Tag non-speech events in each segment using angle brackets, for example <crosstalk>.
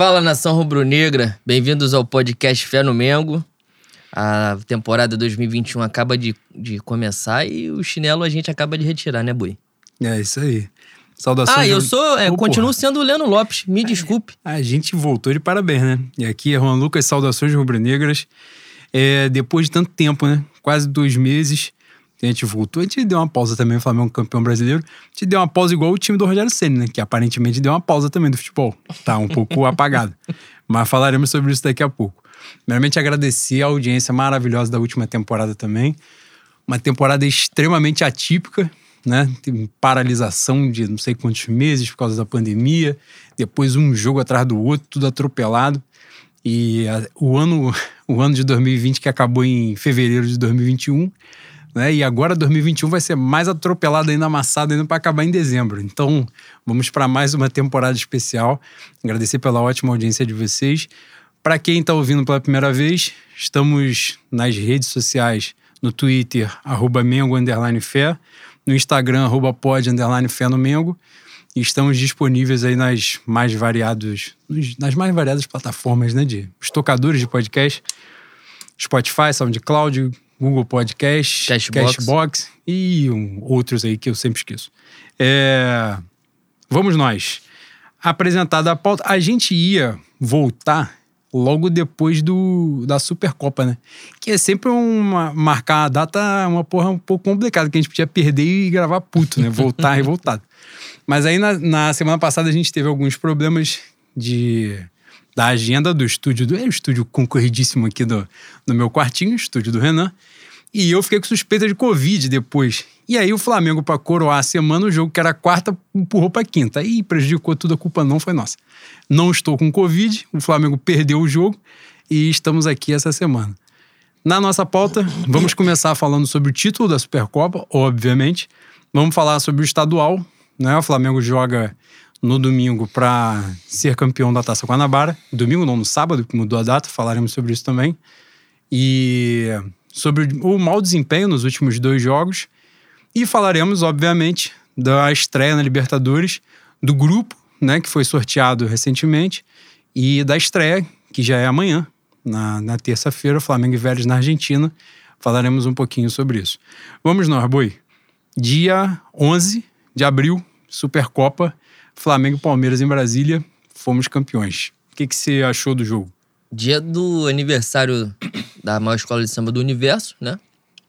Fala nação rubro-negra, bem-vindos ao podcast Fé no Mengo. A temporada 2021 acaba de, de começar e o chinelo a gente acaba de retirar, né, Bui? É isso aí. Saudações. Ah, eu sou, é, continuo sendo o Leno Lopes, me desculpe. A gente voltou de parabéns, né? E aqui é Juan Lucas, saudações rubro-negras. É, depois de tanto tempo, né? Quase dois meses, a gente voltou. A gente deu uma pausa também, o Flamengo campeão brasileiro. A gente deu uma pausa igual o time do Rogério Senna, né? Que aparentemente deu uma pausa também do futebol. Tá um pouco <laughs> apagado. Mas falaremos sobre isso daqui a pouco. Primeiramente, agradecer a audiência maravilhosa da última temporada também. Uma temporada extremamente atípica, né? Tem paralisação de não sei quantos meses por causa da pandemia. Depois um jogo atrás do outro, tudo atropelado. E a, o ano, <laughs> o ano de 2020 que acabou em fevereiro de 2021, né? E agora 2021 vai ser mais atropelado ainda, amassado ainda para acabar em dezembro. Então, vamos para mais uma temporada especial. Agradecer pela ótima audiência de vocês. Para quem está ouvindo pela primeira vez, estamos nas redes sociais, no Twitter, arroba Mengo Fé, no Instagram, arroba pod Fé no Mengo. E estamos disponíveis aí nas mais variados, nas mais variadas plataformas, né? De tocadores de podcast, Spotify, SoundCloud, Google Podcast, Cashbox, Cashbox e um, outros aí que eu sempre esqueço. É, vamos nós. Apresentada a pauta, a gente ia voltar logo depois do, da Supercopa, né? Que é sempre uma. Marcar a data uma porra um pouco complicada, que a gente podia perder e gravar puto, né? Voltar <laughs> revoltado. Mas aí na, na, semana passada a gente teve alguns problemas de da agenda do estúdio do é o estúdio concorridíssimo aqui do, no meu quartinho, estúdio do Renan. E eu fiquei com suspeita de Covid depois. E aí o Flamengo, para coroar a semana, o jogo que era quarta, empurrou para quinta. Aí prejudicou tudo, a culpa não foi nossa. Não estou com Covid, o Flamengo perdeu o jogo e estamos aqui essa semana. Na nossa pauta, vamos começar falando sobre o título da Supercopa, obviamente. Vamos falar sobre o estadual. Né? O Flamengo joga no domingo para ser campeão da Taça Guanabara. Domingo não, no sábado, que mudou a data, falaremos sobre isso também. E sobre o mau desempenho nos últimos dois jogos e falaremos, obviamente, da estreia na Libertadores, do grupo, né, que foi sorteado recentemente, e da estreia, que já é amanhã, na, na terça-feira, Flamengo e Vélez na Argentina. Falaremos um pouquinho sobre isso. Vamos nós, Boi. Dia 11 de abril, Supercopa, Flamengo e Palmeiras em Brasília, fomos campeões. O que, que você achou do jogo? Dia do aniversário da maior escola de samba do universo, né?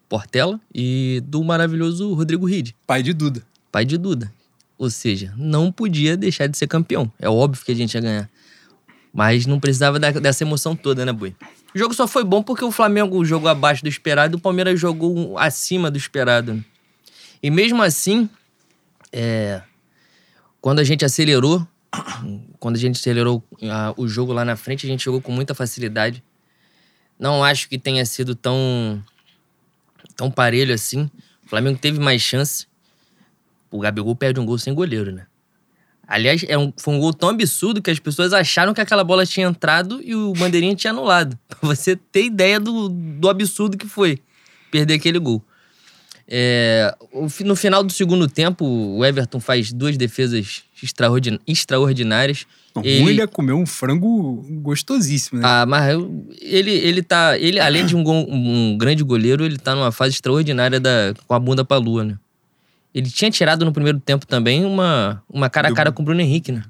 Portela, e do maravilhoso Rodrigo Ride. Pai de Duda. Pai de Duda. Ou seja, não podia deixar de ser campeão. É óbvio que a gente ia ganhar. Mas não precisava dessa emoção toda, né, Bui? O jogo só foi bom porque o Flamengo jogou abaixo do esperado e o Palmeiras jogou acima do esperado. E mesmo assim, é, quando a gente acelerou, quando a gente acelerou a, o jogo lá na frente, a gente jogou com muita facilidade. Não acho que tenha sido tão, tão parelho assim. O Flamengo teve mais chance. O Gabigol perde um gol sem goleiro, né? Aliás, é um, foi um gol tão absurdo que as pessoas acharam que aquela bola tinha entrado e o bandeirinha tinha anulado. <laughs> Pra você ter ideia do, do absurdo que foi perder aquele gol. É, no final do segundo tempo, o Everton faz duas defesas extraordinárias. O ele... ruim ele é comer um frango gostosíssimo, né? Ah, mas ele, ele tá. Ele, além de um, um grande goleiro, ele tá numa fase extraordinária da, com a bunda pra lua, né? Ele tinha tirado no primeiro tempo também uma, uma cara a cara com o Bruno Henrique, né?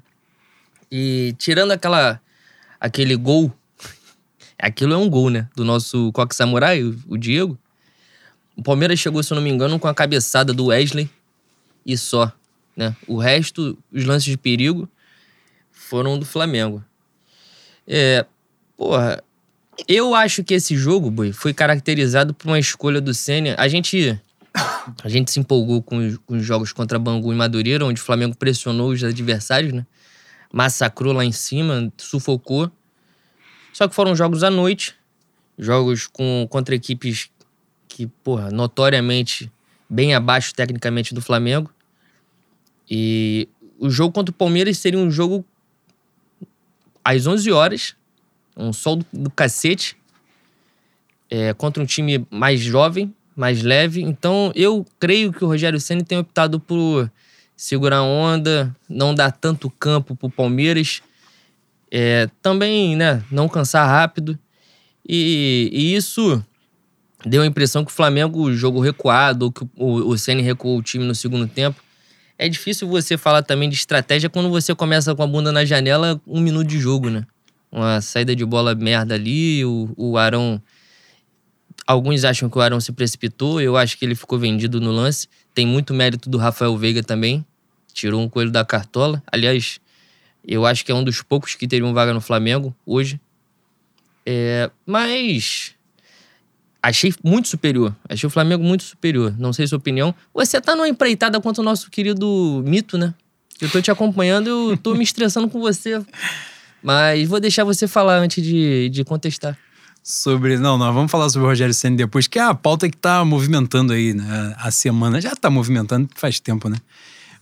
E tirando aquela, aquele gol, <laughs> aquilo é um gol, né? Do nosso Coque Samurai, o, o Diego. O Palmeiras chegou, se eu não me engano, com a cabeçada do Wesley e só. Né? O resto, os lances de perigo, foram do Flamengo. É, porra, eu acho que esse jogo, Boi, foi caracterizado por uma escolha do Senna. A gente, a gente se empolgou com os, com os jogos contra Bangu e Madureira, onde o Flamengo pressionou os adversários, né? Massacrou lá em cima, sufocou. Só que foram jogos à noite, jogos com, contra equipes que, porra, notoriamente bem abaixo tecnicamente do Flamengo. E o jogo contra o Palmeiras seria um jogo às 11 horas, um sol do, do cacete, é, contra um time mais jovem, mais leve. Então eu creio que o Rogério Senna tem optado por segurar a onda, não dar tanto campo pro Palmeiras. É, também, né, não cansar rápido. E, e, isso deu a impressão que o Flamengo jogou recuado, ou que o, o Ceni recuou o time no segundo tempo. É difícil você falar também de estratégia quando você começa com a bunda na janela um minuto de jogo, né? Uma saída de bola merda ali, o, o Arão. Alguns acham que o Arão se precipitou, eu acho que ele ficou vendido no lance. Tem muito mérito do Rafael Veiga também. Tirou um coelho da cartola. Aliás, eu acho que é um dos poucos que teriam vaga no Flamengo hoje. É, mas achei muito superior. Achei o Flamengo muito superior. Não sei sua opinião. Você tá numa empreitada contra o nosso querido Mito, né? Eu tô te acompanhando, eu tô me estressando com você. Mas vou deixar você falar antes de, de contestar. Sobre. Não, nós vamos falar sobre o Rogério Senna depois, que é a pauta que tá movimentando aí, né? A semana. Já tá movimentando faz tempo, né?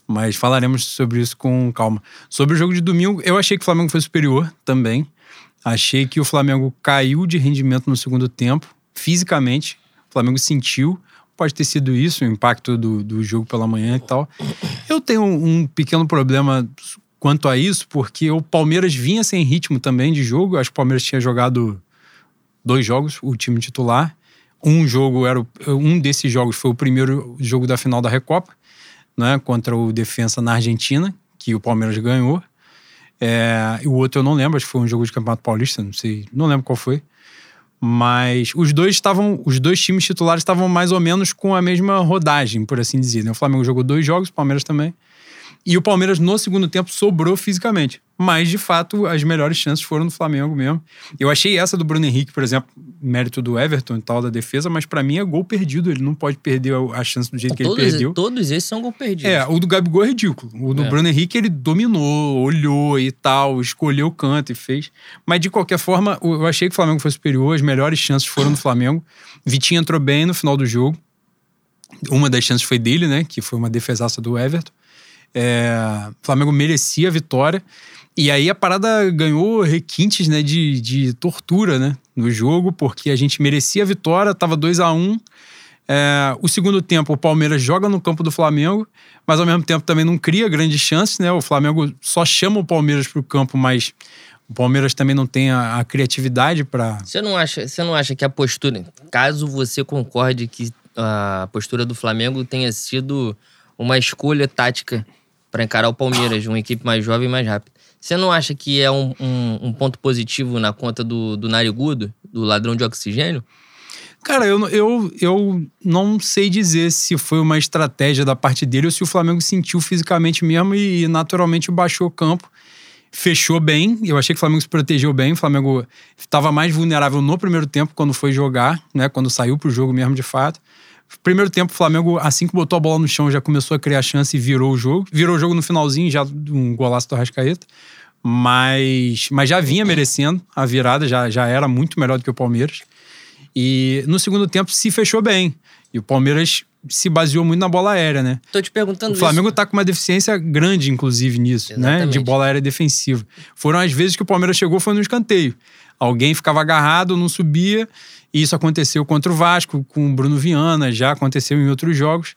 Mas falaremos sobre isso com calma. Sobre o jogo de domingo, eu achei que o Flamengo foi superior também. Achei que o Flamengo caiu de rendimento no segundo tempo, fisicamente. O Flamengo sentiu. Pode ter sido isso, o impacto do, do jogo pela manhã e tal. Eu tenho um pequeno problema quanto a isso, porque o Palmeiras vinha sem ritmo também de jogo. Acho que o Palmeiras tinha jogado dois jogos, o time titular. Um jogo era um desses jogos foi o primeiro jogo da final da Recopa, né, contra o Defensa na Argentina, que o Palmeiras ganhou. É, o outro eu não lembro, acho que foi um jogo de Campeonato Paulista, não sei, não lembro qual foi. Mas os dois estavam, os dois times titulares estavam mais ou menos com a mesma rodagem, por assim dizer. Né? O Flamengo jogou dois jogos, o Palmeiras também. E o Palmeiras, no segundo tempo, sobrou fisicamente. Mas, de fato, as melhores chances foram do Flamengo mesmo. Eu achei essa do Bruno Henrique, por exemplo, mérito do Everton e tal, da defesa, mas para mim é gol perdido. Ele não pode perder a chance do jeito que todos, ele perdeu. Todos esses são gol perdidos. É, o do Gabigol é ridículo. O do é. Bruno Henrique, ele dominou, olhou e tal, escolheu o canto e fez. Mas, de qualquer forma, eu achei que o Flamengo foi superior. As melhores chances foram do Flamengo. Vitinho entrou bem no final do jogo. Uma das chances foi dele, né? Que foi uma defesaça do Everton. É, o Flamengo merecia a vitória. E aí a parada ganhou requintes né, de, de tortura né, no jogo, porque a gente merecia a vitória, tava 2 a 1 um, é, O segundo tempo, o Palmeiras joga no campo do Flamengo, mas ao mesmo tempo também não cria grandes chances, né? O Flamengo só chama o Palmeiras para o campo, mas o Palmeiras também não tem a, a criatividade para. Você não acha? Você não acha que a postura, caso você concorde que a postura do Flamengo tenha sido uma escolha tática para encarar o Palmeiras, uma equipe mais jovem e mais rápida. Você não acha que é um, um, um, ponto positivo na conta do, do narigudo, do ladrão de oxigênio? Cara, eu, eu, eu não sei dizer se foi uma estratégia da parte dele ou se o Flamengo sentiu fisicamente mesmo e, naturalmente baixou o campo. Fechou bem, eu achei que o Flamengo se protegeu bem. O Flamengo estava mais vulnerável no primeiro tempo, quando foi jogar, né? Quando saiu pro jogo mesmo de fato. Primeiro tempo, o Flamengo, assim que botou a bola no chão, já começou a criar chance e virou o jogo. Virou o jogo no finalzinho, já um golaço do Arrascaeta. Mas, mas já vinha merecendo a virada, já, já era muito melhor do que o Palmeiras. E no segundo tempo se fechou bem. E o Palmeiras se baseou muito na bola aérea, né? Tô te perguntando O Flamengo isso. tá com uma deficiência grande, inclusive, nisso, Exatamente. né? De bola aérea defensiva. Foram as vezes que o Palmeiras chegou, foi no escanteio. Alguém ficava agarrado, não subia e isso aconteceu contra o Vasco, com o Bruno Viana, já aconteceu em outros jogos.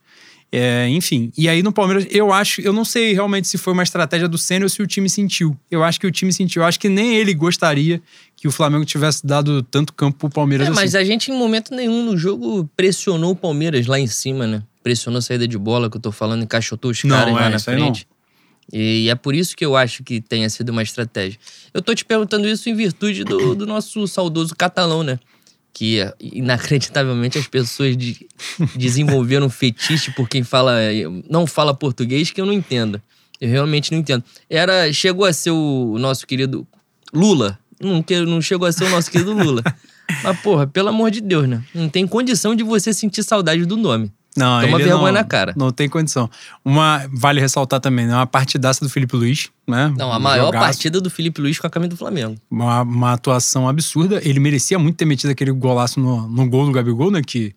É, enfim, e aí no Palmeiras, eu acho, eu não sei realmente se foi uma estratégia do Senna ou se o time sentiu. Eu acho que o time sentiu. Eu acho que nem ele gostaria que o Flamengo tivesse dado tanto campo pro Palmeiras é, assim. Mas a gente, em momento nenhum no jogo, pressionou o Palmeiras lá em cima, né? Pressionou a saída de bola, que eu tô falando, encaixotou os caras não, lá é, na frente. E é por isso que eu acho que tenha sido uma estratégia. Eu tô te perguntando isso em virtude do, do nosso saudoso catalão, né? Que inacreditavelmente as pessoas de, desenvolveram um fetiche por quem fala não fala português que eu não entendo. Eu realmente não entendo. Era chegou a ser o nosso querido Lula. Não, não chegou a ser o nosso querido Lula. <laughs> Mas, porra, pelo amor de Deus, né? Não tem condição de você sentir saudade do nome. Não, Toma ele vergonha não, na cara. Não tem condição. Uma, vale ressaltar também, né? Uma partidaça do Felipe Luiz, né? Não, a maior Jogaço. partida do Felipe Luiz com a camisa do Flamengo. Uma, uma atuação absurda. Ele merecia muito ter metido aquele golaço no, no gol do Gabigol, né? Que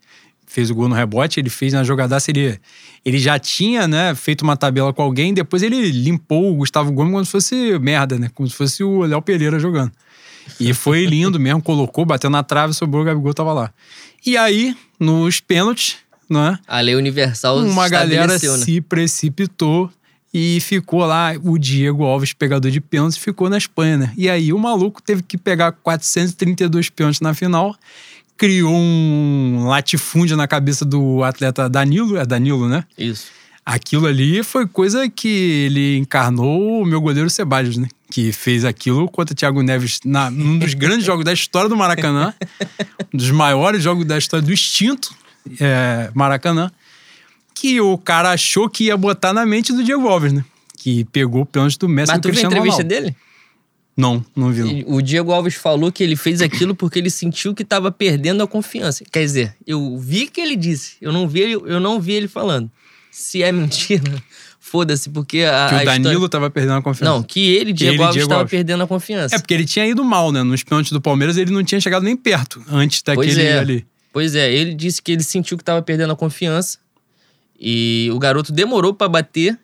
fez o gol no rebote, ele fez na jogadaça, ele, ele já tinha, né, feito uma tabela com alguém, depois ele limpou o Gustavo Gomes como se fosse merda, né? Como se fosse o Léo Pereira jogando. E foi lindo mesmo, colocou, bateu na trave, sobrou, o Gabigol tava lá. E aí, nos pênaltis, né? A lei universal Uma galera né? se precipitou E ficou lá o Diego Alves, pegador de pênaltis, ficou na Espanha, né? E aí o maluco teve que pegar 432 pênaltis na final, criou um latifúndio na cabeça do atleta Danilo, é Danilo, né? Isso. Aquilo ali foi coisa que ele encarnou o meu goleiro Ceballos, né? Que fez aquilo contra o Thiago Neves na, num dos grandes jogos da história do Maracanã, <laughs> um dos maiores jogos da história do extinto é, Maracanã, que o cara achou que ia botar na mente do Diego Alves, né? Que pegou o pênalti do Messi Mas tu viu a entrevista Ronaldo. dele? Não, não vi. O Diego Alves falou que ele fez aquilo porque ele sentiu que tava perdendo a confiança. Quer dizer, eu vi que ele disse, eu não vi, ele- eu não vi ele falando. Se é mentira, <laughs> foda-se, porque a, Que o Danilo história... tava perdendo a confiança. Não, que ele, Diego ele, Alves, Diego estava Alves. perdendo a confiança. É porque ele tinha ido mal, né? Nos pênaltis do Palmeiras ele não tinha chegado nem perto antes daquele é. ali. Pois é, ele disse que ele sentiu que tava perdendo a confiança e o garoto demorou pra bater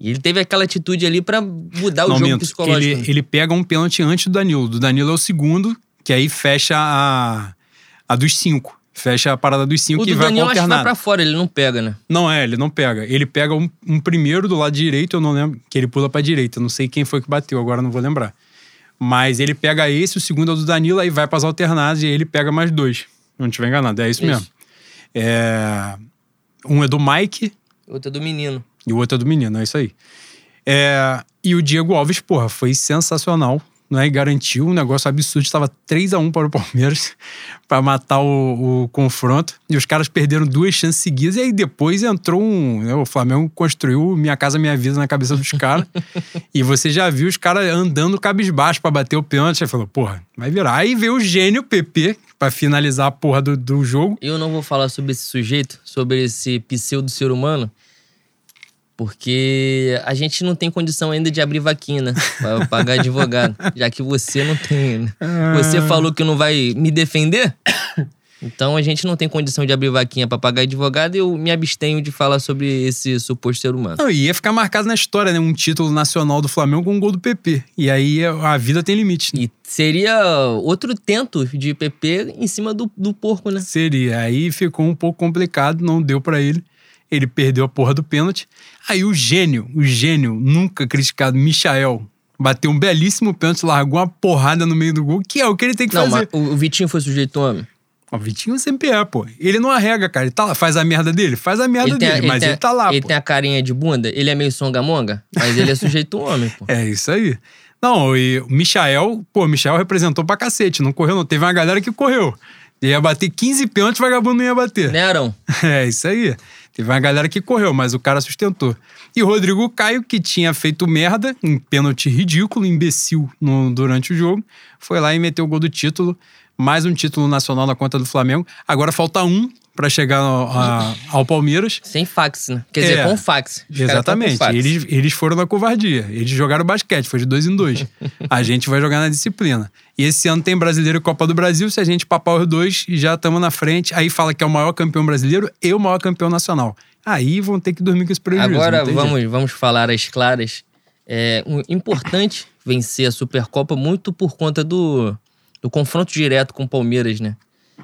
e ele teve aquela atitude ali pra mudar o não, jogo minto. psicológico. Ele, ele pega um pênalti antes do Danilo. Do Danilo é o segundo, que aí fecha a, a dos cinco. Fecha a parada dos cinco o que do vai Daniel pro acho que vai alternado. pra fora, ele não pega, né? Não é, ele não pega. Ele pega um, um primeiro do lado direito, eu não lembro, que ele pula pra direita. Não sei quem foi que bateu, agora não vou lembrar. Mas ele pega esse, o segundo é o do Danilo, aí vai pras alternadas e aí ele pega mais dois. Não estiver enganado, é isso, Isso. mesmo. É, Um é do Mike Outro é do menino. e o outro é do menino, é isso aí. É, E o Diego Alves, porra, foi sensacional. Né, e garantiu um negócio absurdo. Estava 3 a 1 para o Palmeiras <laughs> para matar o, o confronto. E os caras perderam duas chances seguidas. E aí depois entrou um. né, o Flamengo construiu Minha Casa Minha Vida na cabeça dos caras. <laughs> e você já viu os caras andando cabisbaixo para bater o pênalti. Aí falou, porra, vai virar. Aí veio o gênio PP para finalizar a porra do, do jogo. Eu não vou falar sobre esse sujeito, sobre esse pseudo ser humano, porque a gente não tem condição ainda de abrir vaquinha? Pra pagar advogado, <laughs> já que você não tem. Né? Você falou que não vai me defender? Então a gente não tem condição de abrir vaquinha pra pagar advogado e eu me abstenho de falar sobre esse suposto ser humano. Não, e ia ficar marcado na história, né? Um título nacional do Flamengo com um gol do PP. E aí a vida tem limite. né? E seria outro tento de PP em cima do, do porco, né? Seria. Aí ficou um pouco complicado, não deu pra ele. Ele perdeu a porra do pênalti. Aí o gênio, o gênio, nunca criticado, Michael, bateu um belíssimo pênalti, largou uma porrada no meio do gol, que é o que ele tem que Não, fazer. mas o Vitinho foi sujeito homem. O Vitinho sempre é, pô. Ele não arrega, cara. Ele tá lá, faz a merda dele, faz a merda dele, mas tem ele tá lá, Ele pô. tem a carinha de bunda, ele é meio songamonga, mas ele é sujeito homem, pô. <laughs> É isso aí. Não, e o Michael, pô, o Michael representou pra cacete, não correu, não. Teve uma galera que correu. Ele ia bater 15 pênaltis, o vagabundo não ia bater. Né, Arão? <laughs> É, isso aí. Teve uma galera que correu, mas o cara sustentou. E o Rodrigo Caio, que tinha feito merda, um pênalti ridículo, imbecil no- durante o jogo, foi lá e meteu o gol do título. Mais um título nacional na conta do Flamengo. Agora falta um pra chegar ao, a- ao Palmeiras. Sem fax, né? Quer dizer, É, com fax. Os tão com Exatamente. fax. Eles, eles foram na covardia. Eles jogaram basquete, foi de dois em dois. <laughs> a gente vai jogar na disciplina. E esse ano tem Brasileiro e Copa do Brasil. Se a gente papar os dois, já estamos na frente. Aí fala que é o maior campeão brasileiro e o maior campeão nacional. Aí vão ter que dormir com esse prejuízo. Agora jeito. vamos, vamos falar as claras. É importante vencer a Supercopa muito por conta do, do confronto direto com o Palmeiras, né?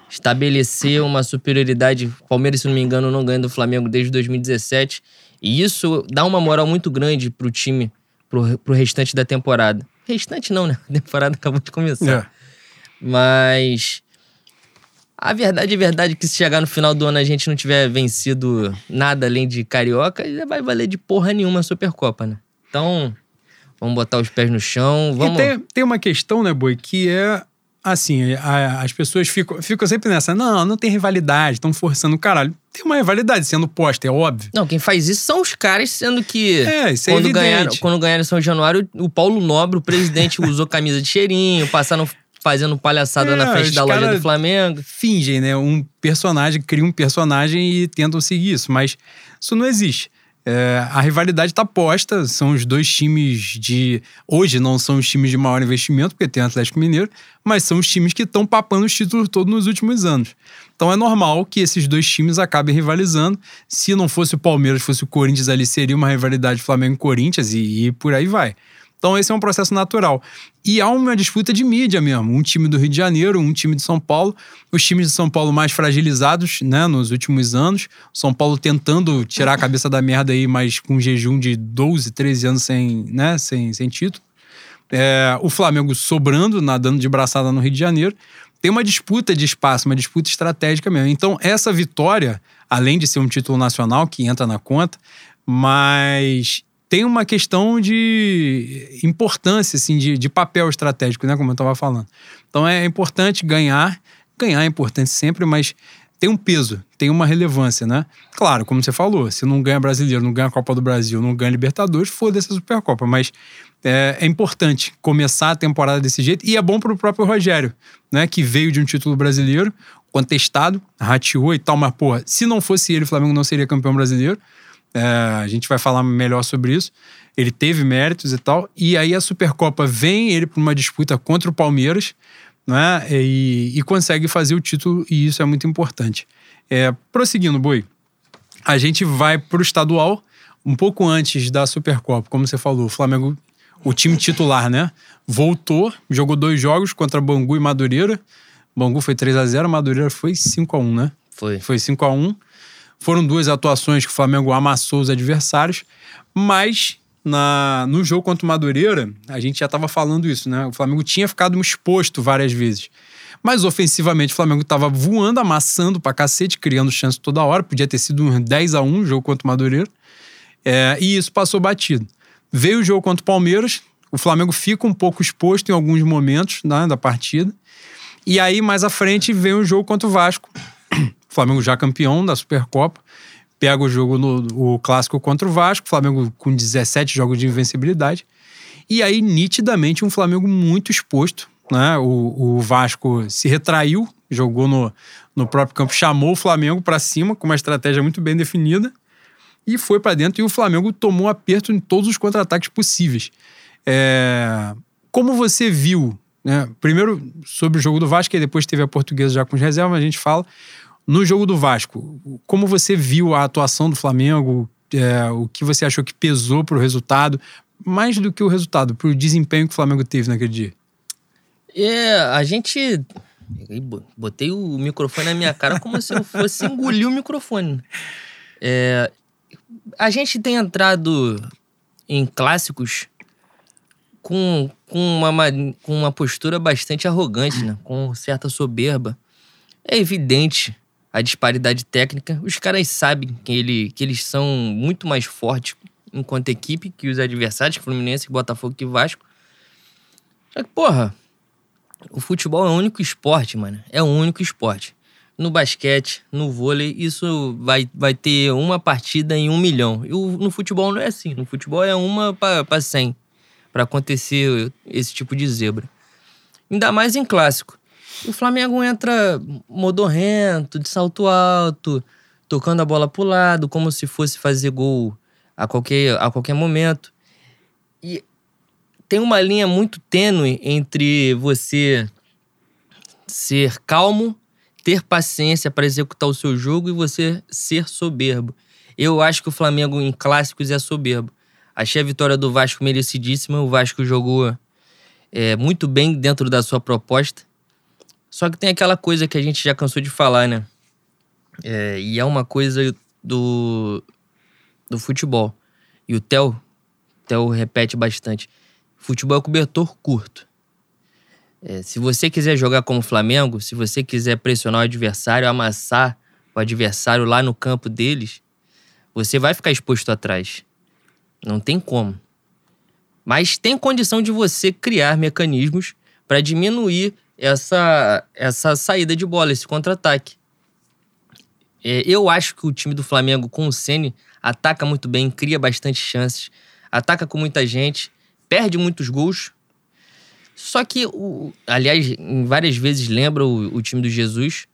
Estabelecer uma superioridade. O Palmeiras, se não me engano, não ganha do Flamengo desde 2017. E isso dá uma moral muito grande pro time, pro, pro restante da temporada. Restante não, né? <laughs> A temporada acabou de começar. É. Mas a verdade é verdade que se chegar no final do ano a gente não tiver vencido nada além de carioca, já vai valer de porra nenhuma a Supercopa, né? Então, vamos botar os pés no chão, vamos E tem, tem uma questão, né, Boi, que é assim, a- as pessoas ficam, ficam sempre nessa, não, não tem rivalidade, estão forçando o caralho. Tem uma rivalidade sendo posta, é óbvio. Não, quem faz isso são os caras, sendo que É, isso é quando, evidente. ganharam, quando ganharam São Januário, o Paulo Nobre, o presidente, <laughs> usou camisa de cheirinho, passaram fazendo palhaçada É, na frente da loja do Flamengo. fingem, né? Um personagem, cria um personagem e tentam seguir isso, mas isso não existe. É, a rivalidade está posta, são os dois times de. Hoje não são os times de maior investimento, porque tem o Atlético Mineiro, mas são os times que estão papando os títulos todos nos últimos anos. Então é normal que esses dois times acabem rivalizando. Se não fosse o Palmeiras, fosse o Corinthians ali, seria uma rivalidade Flamengo-Corinthians e, e por aí vai. Então, esse é um processo natural. E há uma disputa de mídia mesmo. Um time do Rio de Janeiro, um time de São Paulo. Os times de São Paulo mais fragilizados, né, nos últimos anos. São Paulo tentando tirar a cabeça da merda aí, mas com um jejum de 12, 13 anos sem, né, sem, sem título. É, o Flamengo sobrando, nadando de braçada no Rio de Janeiro. Tem uma disputa de espaço, uma disputa estratégica mesmo. Então, essa vitória, além de ser um título nacional que entra na conta, mas tem uma questão de importância, assim, de, de papel estratégico, né? Como eu estava falando. Então é importante ganhar. Ganhar é importante sempre, mas tem um peso, tem uma relevância, né? Claro, como você falou, se não ganha brasileiro, não ganha a Copa do Brasil, não ganha Libertadores, foda-se a Supercopa. Mas é, é, importante começar a temporada desse jeito e é bom para o próprio Rogério, né? Que veio de um título brasileiro, contestado, rateou e tal, mas, porra, se não fosse ele, o Flamengo não seria campeão brasileiro. É, a gente vai falar melhor sobre isso. Ele teve méritos e tal. E aí a Supercopa vem ele para uma disputa contra o Palmeiras né? E, e, consegue fazer o título, e isso é muito importante. É, prosseguindo, Boi, a gente vai para o estadual um pouco antes da Supercopa, como você falou, o Flamengo, o time titular, né? Voltou, jogou dois jogos contra Bangu e Madureira. Bangu foi 3 a 0 Madureira foi 5 a 1 né? Foi. Foi 5 a 1 foram duas atuações que o Flamengo amassou os adversários, mas na, no jogo contra o Madureira, a gente já estava falando isso, né? O Flamengo tinha ficado exposto várias vezes. Mas ofensivamente o Flamengo estava voando, amassando pra cacete, criando chance toda hora. Podia ter sido um 10 a 1 o jogo contra o Madureira. É, e isso passou batido. Veio o jogo contra o Palmeiras, o Flamengo fica um pouco exposto em alguns momentos né, da partida. E aí, mais à frente, vem o jogo contra o Vasco, Flamengo já campeão da Supercopa. Pega o jogo no o clássico contra o Vasco, Flamengo com 17 jogos de invencibilidade. E aí, nitidamente, um Flamengo muito exposto. Né? O, o Vasco se retraiu, jogou no, no próprio campo, chamou o Flamengo para cima com uma estratégia muito bem definida e foi para dentro. E o Flamengo tomou aperto em todos os contra-ataques possíveis. É... Como você viu, né? primeiro sobre o jogo do Vasco, e depois teve a portuguesa já com os reservas, a gente fala. No jogo do Vasco, como você viu a atuação do Flamengo? É, o que você achou que pesou para o resultado? Mais do que o resultado, para o desempenho que o Flamengo teve naquele dia? É, a gente. Botei o microfone na minha cara como se eu fosse <laughs> engolir o microfone. É, a gente tem entrado em clássicos com, com, uma, com uma postura bastante arrogante, né? com certa soberba. É evidente a disparidade técnica. Os caras sabem que, ele, que eles são muito mais fortes enquanto equipe que os adversários, Fluminense, Botafogo e Vasco. Só que, porra, o futebol é o único esporte, mano. É o único esporte. No basquete, no vôlei, isso vai, vai ter uma partida em um milhão. E no futebol não é assim. No futebol é uma para cem para acontecer esse tipo de zebra. Ainda mais em clássico. O Flamengo entra modorrento, de salto alto, tocando a bola pro lado, como se fosse fazer gol a qualquer, a qualquer momento. E tem uma linha muito tênue entre você ser calmo, ter paciência para executar o seu jogo e você ser soberbo. Eu acho que o Flamengo em clássicos é soberbo. Achei a vitória do Vasco merecidíssima. O Vasco jogou é, muito bem dentro da sua proposta. Só que tem aquela coisa que a gente já cansou de falar, né? É, e é uma coisa do, do futebol. E o Theo, Theo repete bastante. Futebol é cobertor curto. É, se você quiser jogar como Flamengo, se você quiser pressionar o adversário, amassar o adversário lá no campo deles, você vai ficar exposto atrás. Não tem como. Mas tem condição de você criar mecanismos para diminuir essa, essa saída de bola, esse contra-ataque. É, eu acho que o time do Flamengo com o Ceni ataca muito bem, cria bastante chances, ataca com muita gente, perde muitos gols. Só que, o, aliás, várias vezes lembra o, o time do Jesus.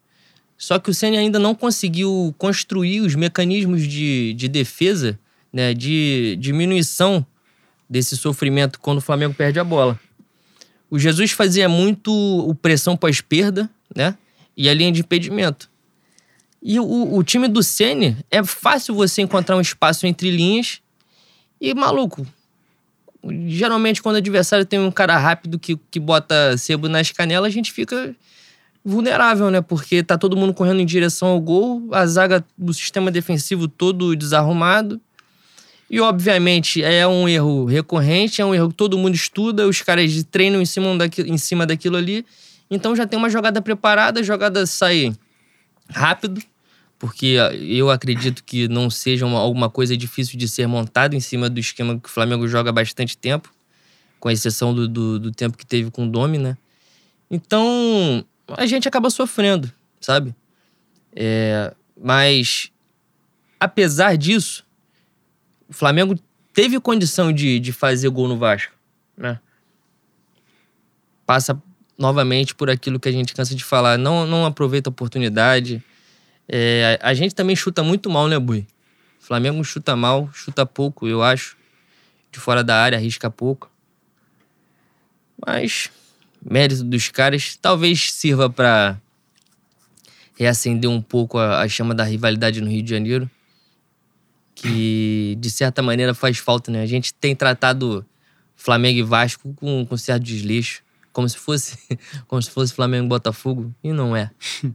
Só que o Ceni ainda não conseguiu construir os mecanismos de, de defesa, né, de diminuição desse sofrimento quando o Flamengo perde a bola. O Jesus fazia muito o pressão pós-perda, né? E a linha de impedimento. E o, o time do Sene é fácil você encontrar um espaço entre linhas e, maluco, geralmente quando o adversário tem um cara rápido que, que bota sebo nas canelas, a gente fica vulnerável, né? Porque tá todo mundo correndo em direção ao gol, a zaga do sistema defensivo todo desarrumado. E, obviamente, é um erro recorrente, é um erro que todo mundo estuda, os caras treinam em cima, daquilo, em cima daquilo ali. Então já tem uma jogada preparada, a jogada sai rápido, porque eu acredito que não seja uma, alguma coisa difícil de ser montada em cima do esquema que o Flamengo joga há bastante tempo, com exceção do, do, do tempo que teve com o Domi, né? Então, a gente acaba sofrendo, sabe? É, mas, apesar disso, o Flamengo teve condição de, de fazer gol no Vasco, né? Passa novamente por aquilo que a gente cansa de falar. Não, não aproveita a oportunidade. É, a, a gente também chuta muito mal, né, Bui? O Flamengo chuta mal, chuta pouco, eu acho. De fora da área, arrisca pouco. Mas, mérito dos caras, talvez sirva para reacender um pouco a, a chama da rivalidade no Rio de Janeiro que de certa maneira faz falta, né? A gente tem tratado Flamengo e Vasco com, com certo desleixo, como se fosse <laughs> como se fosse Flamengo e Botafogo, e não é. <laughs>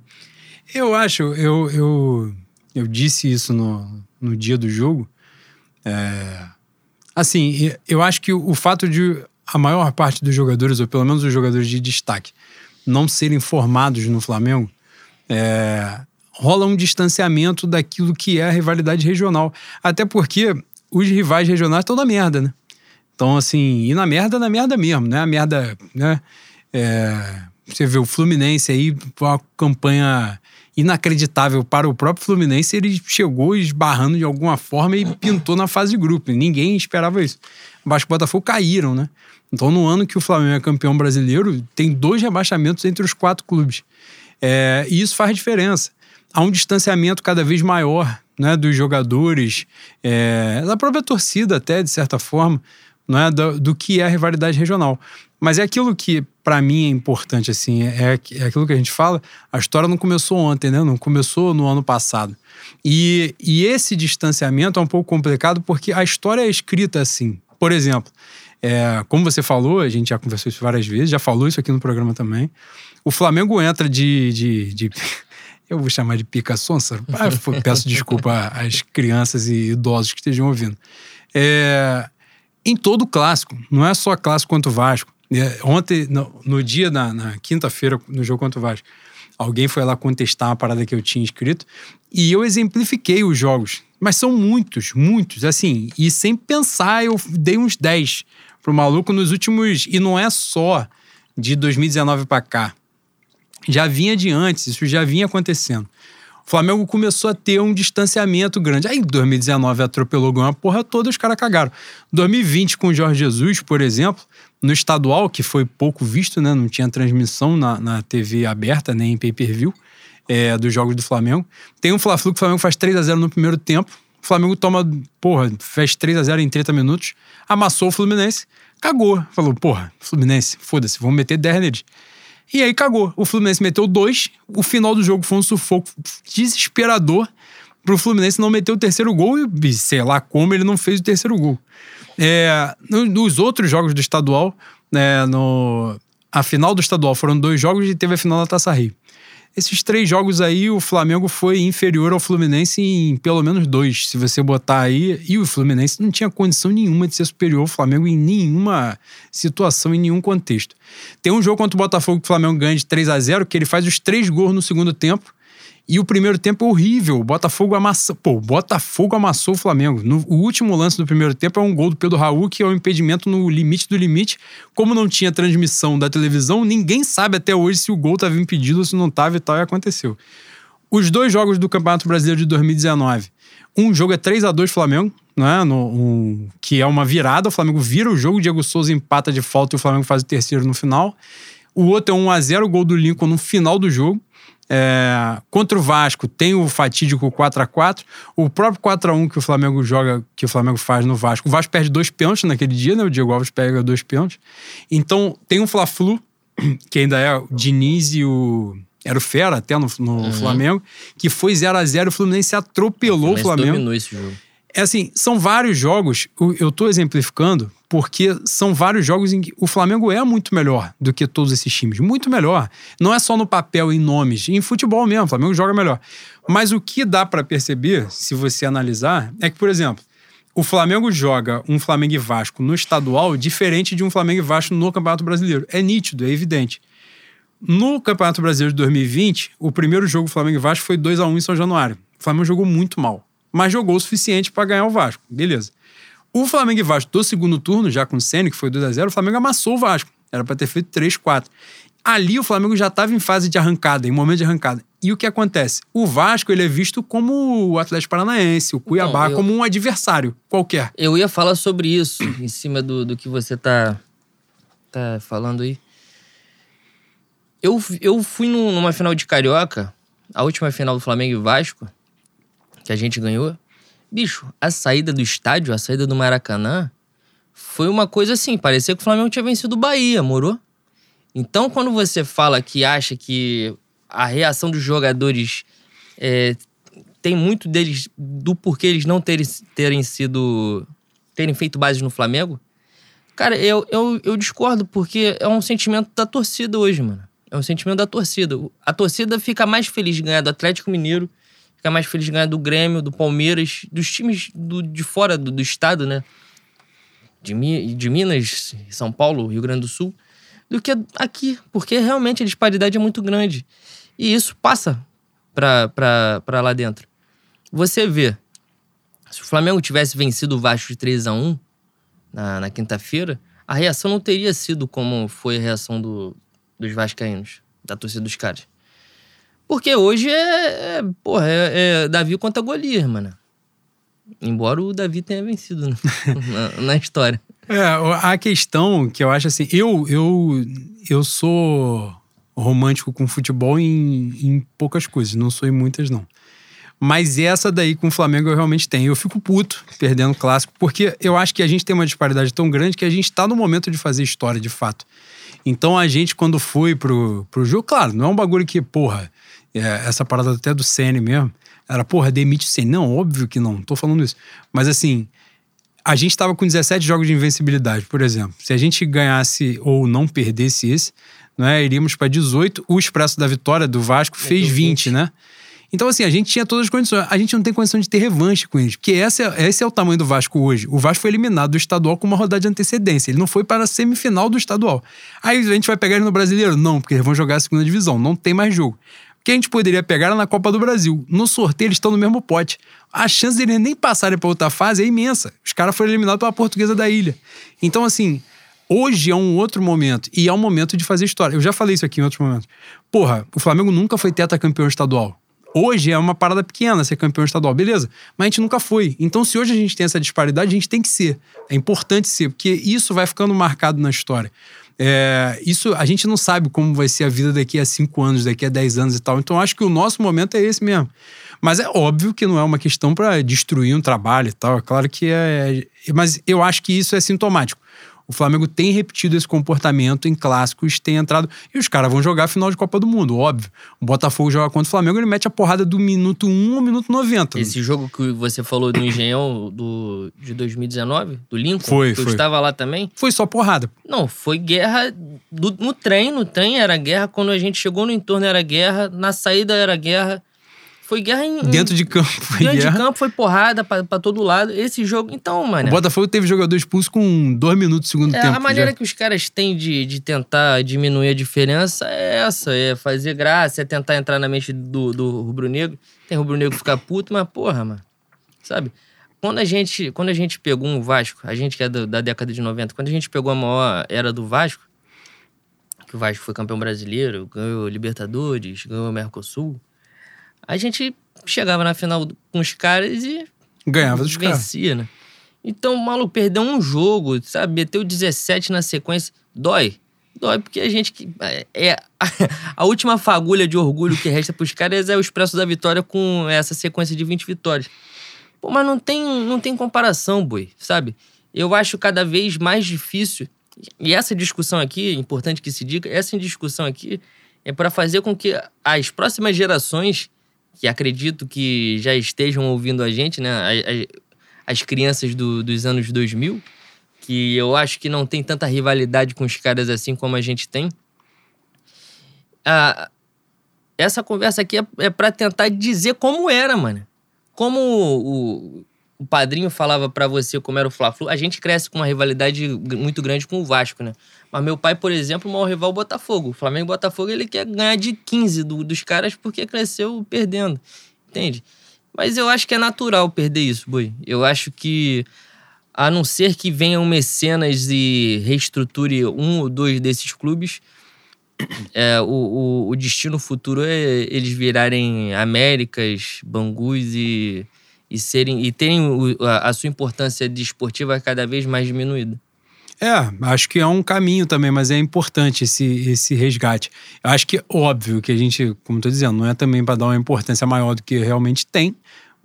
Eu acho, eu, eu, eu disse isso no, no dia do jogo. É, assim, eu acho que o fato de a maior parte dos jogadores, ou pelo menos os jogadores de destaque, não serem formados no Flamengo, é, rola um distanciamento daquilo que é a rivalidade regional. Até porque os rivais regionais estão na merda, né? Então, assim, e na merda, na merda mesmo, né? A merda, né? É, você vê o Fluminense aí, uma campanha inacreditável para o próprio Fluminense, ele chegou esbarrando de alguma forma e pintou na fase de grupo. Ninguém esperava isso. O Vasco Botafogo caíram, né? Então, no ano que o Flamengo é campeão brasileiro, tem dois rebaixamentos entre os quatro clubes. É, e isso faz diferença há um distanciamento cada vez maior né, dos jogadores, é, da própria torcida, até de certa forma, né, do, do, que é a rivalidade regional. Mas é aquilo que, para mim, é importante, assim, é, é aquilo que a gente fala, a história não começou ontem, né? Não começou no ano passado. E, e esse distanciamento é um pouco complicado porque a história é escrita assim. Por exemplo, é, como você falou, a gente já conversou isso várias vezes, já falou isso aqui no programa também. O Flamengo entra de, de, de eu vou chamar de pica sonsa. Ah, <laughs> peço desculpa às crianças e idosos que estejam ouvindo. É, em todo clássico, não é só clássico quanto Vasco. É, ontem, no, no dia, na, na quinta-feira, no jogo contra o Vasco, alguém foi lá contestar uma parada que eu tinha escrito e eu exemplifiquei os jogos. Mas são muitos, muitos, assim. E sem pensar, eu dei uns 10 pro maluco nos últimos. E não é só de 2019 para cá já vinha de antes, isso já vinha acontecendo. O Flamengo começou a ter um distanciamento grande. Aí, em 2019, atropelou uma porra toda, os caras cagaram. 2020, com o Jorge Jesus, por exemplo, no estadual, que foi pouco visto, né? Não tinha transmissão na, na TV aberta, nem em pay-per-view, é, dos jogos do Flamengo. Tem um Fla-Flu que o Flamengo faz 3 a 0 no primeiro tempo. O Flamengo toma, porra, fez 3 a 0 em 30 minutos, amassou o Fluminense, cagou. Falou, porra, Fluminense, foda-se, vamos meter 10 neles. E aí cagou. O Fluminense meteu dois. O final do jogo foi um sufoco desesperador pro Fluminense não meter o terceiro gol e sei lá como ele não fez o terceiro gol. É, nos outros jogos do estadual, né, no, a final do estadual foram dois jogos e teve a final da Taça Rio. Esses três jogos aí, o Flamengo foi inferior ao Fluminense em pelo menos dois, se você botar aí. E o Fluminense não tinha condição nenhuma de ser superior ao Flamengo em nenhuma situação, em nenhum contexto. Tem um jogo contra o Botafogo que o Flamengo ganha de 3 a 0 que ele faz os três gols no segundo tempo. E o primeiro tempo é horrível. O Botafogo amassou. Pô, o Botafogo amassou o Flamengo. No, o último lance do primeiro tempo é um gol do Pedro Raul, que é um impedimento no limite do limite. Como não tinha transmissão da televisão, ninguém sabe até hoje se o gol estava impedido ou se não estava e tal, e aconteceu. Os dois jogos do Campeonato Brasileiro de 2019. Um jogo é 3 a 2 Flamengo, né? No, um, que é uma virada. O Flamengo vira o jogo, o Diego Souza empata de falta e o Flamengo faz o terceiro no final. O outro é 1 a 0 o gol do Lincoln no final do jogo. É, contra o Vasco tem o fatídico 4 a 4 O próprio 4 a 1 que o Flamengo joga, que o Flamengo faz no Vasco. O Vasco perde dois pênaltis naquele dia, né? O Diego Alves pega dois pênaltis. Então tem um Fla-Flu, <clears throat> que ainda é o Diniz e o. Era o Fera até no, no uhum. Flamengo, que foi 0 a 0 O Fluminense atropelou o, Fluminense o Flamengo. Dominou esse jogo. É assim, são vários jogos, eu tô exemplificando, porque são vários jogos em que o Flamengo é muito melhor do que todos esses times. Muito melhor. Não é só no papel, em nomes. Em futebol mesmo, o Flamengo joga melhor. Mas o que dá para perceber, se você analisar, é que, por exemplo, o Flamengo joga um Flamengo e Vasco no estadual diferente de um Flamengo e Vasco no Campeonato Brasileiro. É nítido, é evidente. No Campeonato Brasileiro de 2020, o primeiro jogo Flamengo e Vasco foi 2 a 1 em São Januário. O Flamengo jogou muito mal, mas jogou o suficiente para ganhar o Vasco. Beleza. O Flamengo e Vasco do segundo turno, já com o Senna, que foi 2 a 0 o Flamengo amassou o Vasco. Era para ter feito 3 4 Ali o Flamengo já estava em fase de arrancada, em momento de arrancada. E o que acontece? O Vasco ele é visto como o Atlético Paranaense, o Cuiabá, então, eu, como um adversário qualquer. Eu ia falar sobre isso, <clears throat> em cima do, do que você tá, tá falando aí. Eu, eu fui numa final de Carioca, a última final do Flamengo e Vasco, que a gente ganhou. Bicho, a saída do estádio, a saída do Maracanã, foi uma coisa assim, parecia que o Flamengo tinha vencido o Bahia, morou? Então, quando você fala que acha que a reação dos jogadores é, tem muito deles do porquê eles não terem, terem sido. terem feito base no Flamengo, cara, eu, eu, eu discordo, porque é um sentimento da torcida hoje, mano. É um sentimento da torcida. A torcida fica mais feliz de ganhar do Atlético Mineiro, fica mais feliz de ganhar do Grêmio, do Palmeiras, dos times do, de fora do, do estado, né? De, de Minas, São Paulo, Rio Grande do Sul do que aqui, porque realmente a disparidade é muito grande. E isso passa para lá dentro. Você vê, se o Flamengo tivesse vencido o Vasco de 3 a 1 na, na quinta-feira, a reação não teria sido como foi a reação do, dos vascaínos, da torcida dos caras. Porque hoje é, é porra, é, é Davi contra Golias, mano. Embora o Davi tenha vencido né? <laughs> na, na história. É, a questão que eu acho assim, eu, eu, eu sou romântico com futebol em, em poucas coisas, não sou em muitas, não. Mas essa daí com o Flamengo eu realmente tenho. Eu fico puto perdendo o clássico, porque eu acho que a gente tem uma disparidade tão grande que a gente está no momento de fazer história, de fato. Então a gente, quando foi pro, pro jogo, claro, não é um bagulho que, porra, essa parada até do CN mesmo, era, porra, demite o CN. Não, óbvio que não, tô falando isso. Mas assim, a gente estava com 17 jogos de invencibilidade, por exemplo. Se a gente ganhasse ou não perdesse esse, né, iríamos para 18. O Expresso da Vitória do Vasco fez 20, 20, né? Então, assim, a gente tinha todas as condições. A gente não tem condição de ter revanche com eles. Porque esse é, esse é o tamanho do Vasco hoje. O Vasco foi eliminado do estadual com uma rodada de antecedência. Ele não foi para a semifinal do estadual. Aí a gente vai pegar ele no brasileiro? Não, porque eles vão jogar a segunda divisão. Não tem mais jogo. Que a gente poderia pegar na Copa do Brasil. No sorteio, eles estão no mesmo pote a chance de eles nem passarem para outra fase é imensa. Os caras foram eliminados pela portuguesa da ilha. Então, assim, hoje é um outro momento. E é um momento de fazer história. Eu já falei isso aqui em outros momentos. Porra, o Flamengo nunca foi campeão estadual. Hoje é uma parada pequena ser campeão estadual, beleza. Mas a gente nunca foi. Então, se hoje a gente tem essa disparidade, a gente tem que ser. É importante ser, porque isso vai ficando marcado na história. É, isso a gente não sabe como vai ser a vida daqui a cinco anos, daqui a dez anos e tal. Então, acho que o nosso momento é esse mesmo. Mas é óbvio que não é uma questão para destruir um trabalho e tal. É claro que é. Mas eu acho que isso é sintomático. O Flamengo tem repetido esse comportamento em clássicos, tem entrado. E os caras vão jogar a final de Copa do Mundo, óbvio. O Botafogo joga contra o Flamengo, ele mete a porrada do minuto 1 ao minuto 90. Esse jogo que você falou do Engenhão do, de 2019, do Lincoln, foi, que foi. eu estava lá também. Foi só porrada. Não, foi guerra do, no trem. No trem era guerra. Quando a gente chegou no entorno era guerra. Na saída era guerra. Foi guerra em. Dentro de campo. Foi dentro guerra. de campo foi porrada pra, pra todo lado. Esse jogo, então, mano. O Botafogo teve jogador expulso com dois minutos do segundo é, tempo. A maneira já. que os caras têm de, de tentar diminuir a diferença é essa: é fazer graça, é tentar entrar na mente do, do rubro-negro. Tem rubro-negro ficar puto, mas porra, mano. Sabe? Quando a gente, quando a gente pegou um Vasco, a gente que é da década de 90, quando a gente pegou a maior era do Vasco, que o Vasco foi campeão brasileiro, ganhou Libertadores, ganhou Mercosul a gente chegava na final com os caras e. Ganhava dos caras. Vencia, né? Então, maluco, perder um jogo, sabe? Meteu 17 na sequência. Dói. Dói porque a gente. É, é a, <laughs> a última fagulha de orgulho que resta pros caras é o Expresso da Vitória com essa sequência de 20 vitórias. Pô, mas não tem, não tem comparação, boi, sabe? Eu acho cada vez mais difícil. E essa discussão aqui, é importante que se diga, essa discussão aqui é para fazer com que as próximas gerações que acredito que já estejam ouvindo a gente, né? as crianças do, dos anos 2000, que eu acho que não tem tanta rivalidade com os caras assim como a gente tem. Ah, essa conversa aqui é, é para tentar dizer como era, mano. Como o, o padrinho falava para você como era o Fla-Flu, a gente cresce com uma rivalidade muito grande com o Vasco, né? Mas meu pai, por exemplo, o maior rival é o Botafogo. O Flamengo e Botafogo, ele quer ganhar de 15 do, dos caras porque cresceu perdendo. Entende? Mas eu acho que é natural perder isso, Boi. Eu acho que, a não ser que venham mecenas e reestruture um ou dois desses clubes, é, o, o, o, destino futuro é eles virarem Américas, Bangus e, e, serem, e terem a, a sua importância desportiva cada vez mais diminuída. É, acho que é um caminho também, mas é importante esse, esse resgate. Eu acho que é óbvio que a gente, como estou dizendo, não é também para dar uma importância maior do que realmente tem,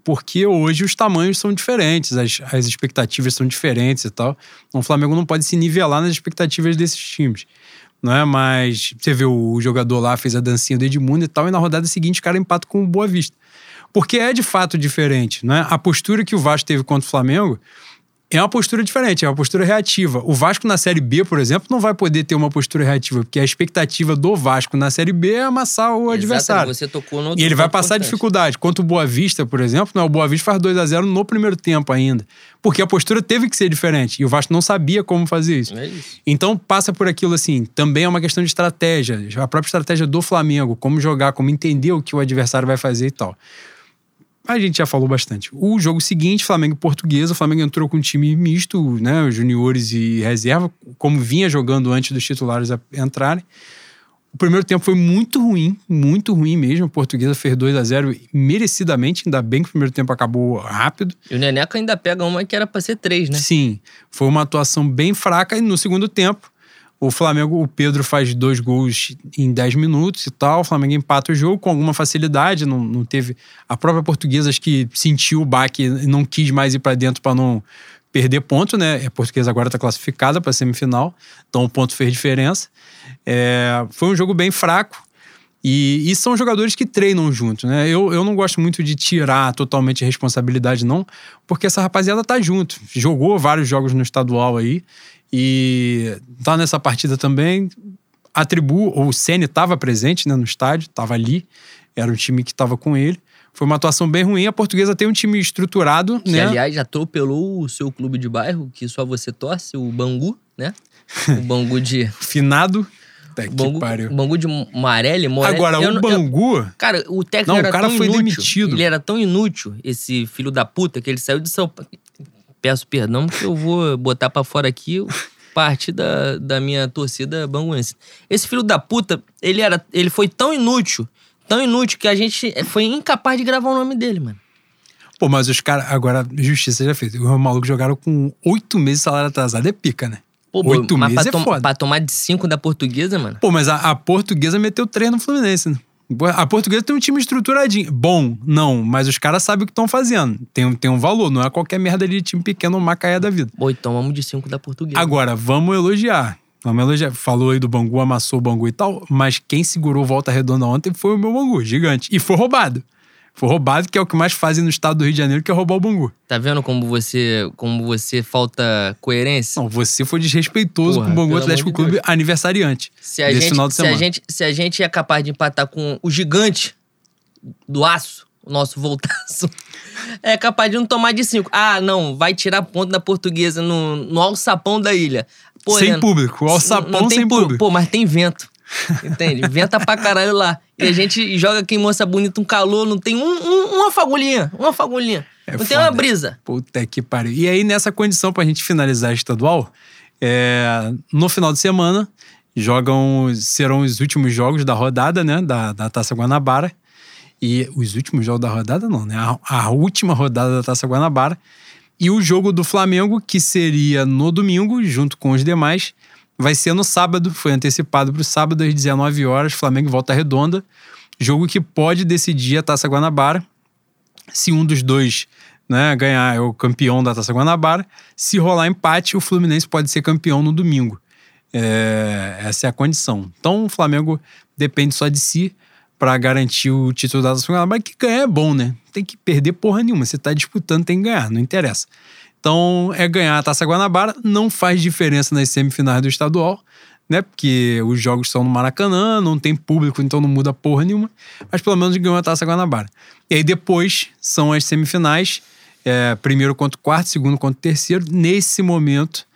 porque hoje os tamanhos são diferentes, as, as expectativas são diferentes e tal. Então, o Flamengo não pode se nivelar nas expectativas desses times. Não é? Mas você vê o jogador lá, fez a dancinha do Edmundo e tal, e na rodada seguinte o cara empata com o Boa Vista. Porque é de fato diferente, não é? A postura que o Vasco teve contra o Flamengo é uma postura diferente, é uma postura reativa. O Vasco na Série B, por exemplo, não vai poder ter uma postura reativa, porque a expectativa do Vasco na Série B é amassar o adversário. Você tocou no e ele vai passar importante. dificuldade. Quanto o Boa Vista, por exemplo, não, o Boa Vista faz 2 a 0 no primeiro tempo ainda. Porque a postura teve que ser diferente e o Vasco não sabia como fazer isso. É isso. Então passa por aquilo assim, também é uma questão de estratégia, a própria estratégia do Flamengo, como jogar, como entender o que o adversário vai fazer e tal a gente já falou bastante. O jogo seguinte, Flamengo e Portuguesa, o Flamengo entrou com um time misto, né, juniores e reserva, como vinha jogando antes dos titulares entrarem. O primeiro tempo foi muito ruim, muito ruim mesmo. A Portuguesa fez 2 a 0 merecidamente, ainda bem que o primeiro tempo acabou rápido. E o Neneca ainda pega uma que era para ser três, né? Sim, foi uma atuação bem fraca e no segundo tempo o Flamengo, o Pedro faz dois gols em 10 minutos e tal. O Flamengo empata o jogo com alguma facilidade. Não, não teve. A própria portuguesa acho que sentiu o baque e não quis mais ir para dentro para não perder ponto, né? A portuguesa agora está classificada para semifinal, então o ponto fez diferença. É, foi um jogo bem fraco. E, e, são jogadores que treinam junto, né? Eu, eu não gosto muito de tirar totalmente a responsabilidade, não, porque essa rapaziada tá junto. Jogou vários jogos no estadual aí e tá nessa partida também. Atribu, o Ceni estava presente né, no estádio, estava ali, era o time que estava com ele. Foi uma atuação bem ruim. A portuguesa tem um time estruturado, que, né? aliás, atropelou o seu clube de bairro, que só você torce, o Bangu, né? <laughs> O Bangu de. Finado. Até Bangu, Bangu de Marelli, Morelli. Agora, eu, o Bangu. Eu, cara, o técnico não, era o cara tão foi inútil, demitido. Ele era tão inútil, esse filho da puta, que ele saiu de São Paulo peço perdão, porque eu vou botar para fora aqui parte da, da minha torcida banguense. Esse filho da puta, ele, era, ele foi tão inútil, tão inútil, que a gente foi incapaz de gravar o nome dele, mano. Pô, mas os caras, agora, justiça já fez. Os malucos jogaram com oito meses de salário atrasado, é pica, né? Pô, oito meses é foda. Pra tomar de cinco da portuguesa, mano. Pô, mas a, a portuguesa meteu três no Fluminense, né? A portuguesa tem um time estruturadinho. Bom, não, mas os caras sabem o que estão fazendo. Tem, tem um valor, não é qualquer merda de time pequeno ou macaé da vida. Bom, então vamos de cinco da portuguesa. Agora, vamos elogiar. Vamos elogiar. Falou aí do Bangu, amassou o Bangu e tal, mas quem segurou volta redonda ontem foi o meu Bangu, gigante. E foi roubado. Foi roubado, que é o que mais fazem no estado do Rio de Janeiro, que é roubar o Bangu. Tá vendo como você, como você falta coerência? Não, você foi desrespeitoso Porra, com o Bangu Atlético de Clube Deus. aniversariante. Se a, gente, se, a gente, se a gente é capaz de empatar com o gigante do aço, o nosso voltaço, <laughs> é capaz de não tomar de cinco. Ah, não, vai tirar ponto da portuguesa no, no alçapão da ilha. Pô, sem público, o alçapão sem público. Pô, mas tem vento. Entende? Venta pra caralho lá. E a gente joga aqui moça bonita, um calor, não tem um, um, uma fagulhinha, uma fagulhinha. É não foda. tem uma brisa. Puta que pariu. E aí, nessa condição, pra gente finalizar a estadual, é, no final de semana, jogam, serão os últimos jogos da rodada, né? Da, da Taça Guanabara. E os últimos jogos da rodada, não, né? A, a última rodada da Taça Guanabara. E o jogo do Flamengo, que seria no domingo, junto com os demais, vai ser no sábado, foi antecipado para o sábado às 19 horas, Flamengo Volta Redonda. Jogo que pode decidir a Taça Guanabara. Se um dos dois né, ganhar, é o campeão da Taça Guanabara. Se rolar empate, o Fluminense pode ser campeão no domingo. É, essa é a condição. Então o Flamengo depende só de si para garantir o título da Taça Guanabara, que ganhar é bom, né? tem que perder porra nenhuma. Você tá disputando, tem que ganhar, não interessa. Então, é ganhar a Taça Guanabara, não faz diferença nas semifinais do estadual, né? Porque os jogos são no Maracanã, não tem público, então não muda porra nenhuma. Mas pelo menos ganhou a Taça Guanabara. E aí depois são as semifinais, é, primeiro contra o quarto, segundo contra o terceiro. Nesse momento,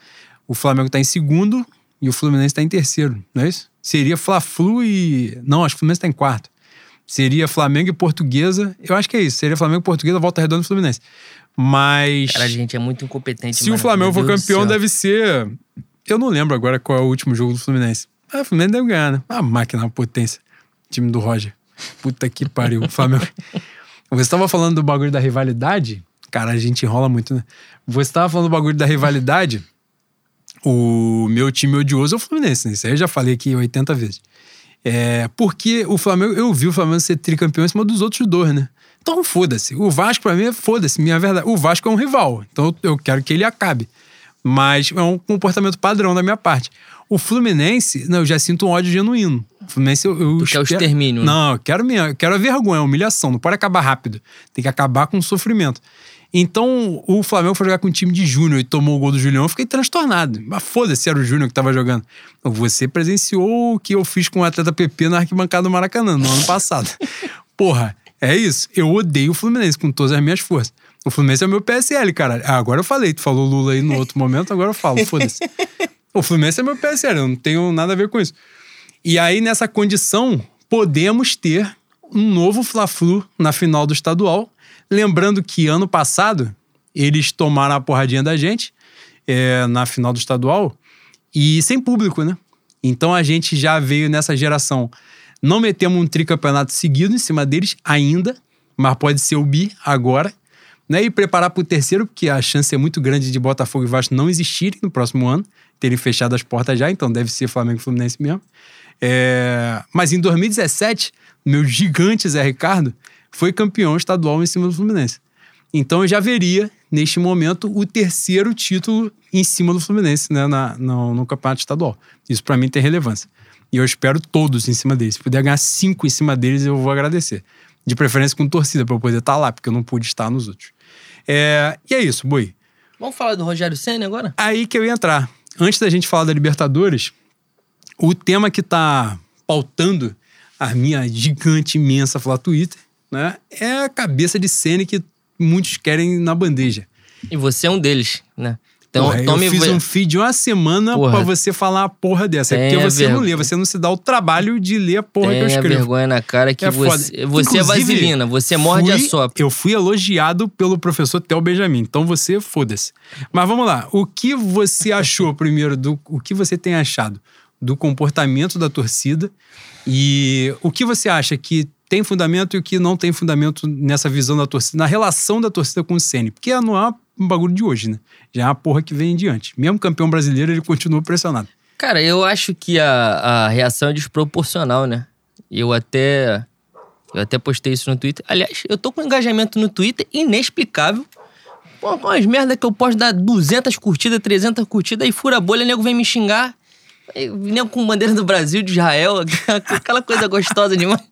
o Flamengo tá em segundo e o Fluminense tá em terceiro, não é isso? Seria Fla-Flu e... Não, acho que o Fluminense tá em quarto. Seria Flamengo e Portuguesa. Eu acho que é isso. Seria Flamengo e Portuguesa, Volta Redonda e Fluminense. Mas. Cara, a gente é muito incompetente. Se mano. o Flamengo for campeão, deve ser. Eu não lembro agora qual é o último jogo do Fluminense. Ah, o Fluminense deve ganhar, né? A máquina, uma potência. Time do Roger. Puta que pariu. O Flamengo. <laughs> Você estava falando do bagulho da rivalidade. Cara, a gente enrola muito, né? Você estava falando do bagulho da rivalidade. O meu time odioso é o Fluminense, né? Isso aí eu já falei aqui 80 vezes. É, porque o Flamengo, eu vi o Flamengo ser tricampeão em cima dos outros dois, né? Então foda-se. O Vasco, pra mim, é foda-se. Minha verdade. O Vasco é um rival. Então eu quero que ele acabe. Mas é um comportamento padrão da minha parte. O Fluminense, não, eu já sinto um ódio genuíno. O Fluminense, eu. eu Tu quer o extermínio, né? Não, eu quero, minha, eu quero a vergonha, a humilhação. Não pode acabar rápido. Tem que acabar com o sofrimento. Então, o Flamengo foi jogar com um time de Júnior e tomou o gol do Julião, eu fiquei transtornado. Mas foda-se, era o Júnior que tava jogando. Você presenciou o que eu fiz com o atleta PP na arquibancada do Maracanã no ano passado. <laughs> Porra, é isso. Eu odeio o Fluminense com todas as minhas forças. O Fluminense é meu PSL, cara. Ah, agora eu falei, tu falou Lula aí no <laughs> outro momento, agora eu falo, foda-se. O Fluminense é meu PSL, eu não tenho nada a ver com isso. E aí, nessa condição, podemos ter um novo Fla-Flu na final do estadual. Lembrando que ano passado eles tomaram a porradinha da gente é, na final do estadual e sem público, né? Então a gente já veio nessa geração. Não metemos um tricampeonato seguido em cima deles ainda, mas pode ser o bi agora. Né? E preparar para o terceiro, porque a chance é muito grande de Botafogo e Vasco não existirem no próximo ano, terem fechado as portas já, então deve ser Flamengo e Fluminense mesmo. É, Mas em 2017, meu gigante Zé Ricardo foi campeão estadual em cima do Fluminense. Então eu já veria, neste momento, o terceiro título em cima do Fluminense né, na, no, no campeonato estadual. Isso para mim tem relevância. E eu espero todos em cima deles. Se puder ganhar cinco em cima deles, eu vou agradecer. De preferência com torcida, para eu poder estar lá, porque eu não pude estar nos outros. É, E é isso, Boi. Vamos falar do Rogério Senna agora? Aí que eu ia entrar. Antes da gente falar da Libertadores, o tema que tá pautando a minha gigante, imensa Flá Twitter, né? É a cabeça de cena que muitos querem na bandeja. E você é um deles, né? Então, Porra, tome... eu fiz um feed uma semana Porra. pra você falar a porra dessa. É porque você não lê, você não se dá o trabalho de ler a porra que eu escrevo. vergonha na cara que É você, você é vaselina, você morde a fui- sopa. Eu fui elogiado pelo professor Theo Benjamin, então você foda-se. Mas vamos lá, o que você achou <laughs> primeiro, do, o que você tem achado do comportamento da torcida e o que você acha que tem fundamento e o que não tem fundamento nessa visão da torcida, na relação da torcida com o Ceni? Porque não é um bagulho de hoje, né? Já é uma porra que vem em diante. Mesmo campeão brasileiro, ele continua pressionado. Cara, eu acho que a, a reação é desproporcional, né? Eu até. Eu até postei isso no Twitter. Aliás, eu tô com um engajamento no Twitter inexplicável. Pô, com as merdas que eu posto dar 200 curtidas, 300 curtidas, aí fura a bolha, nego vem me xingar. Nego com bandeira do Brasil, de Israel, <laughs> aquela coisa gostosa demais.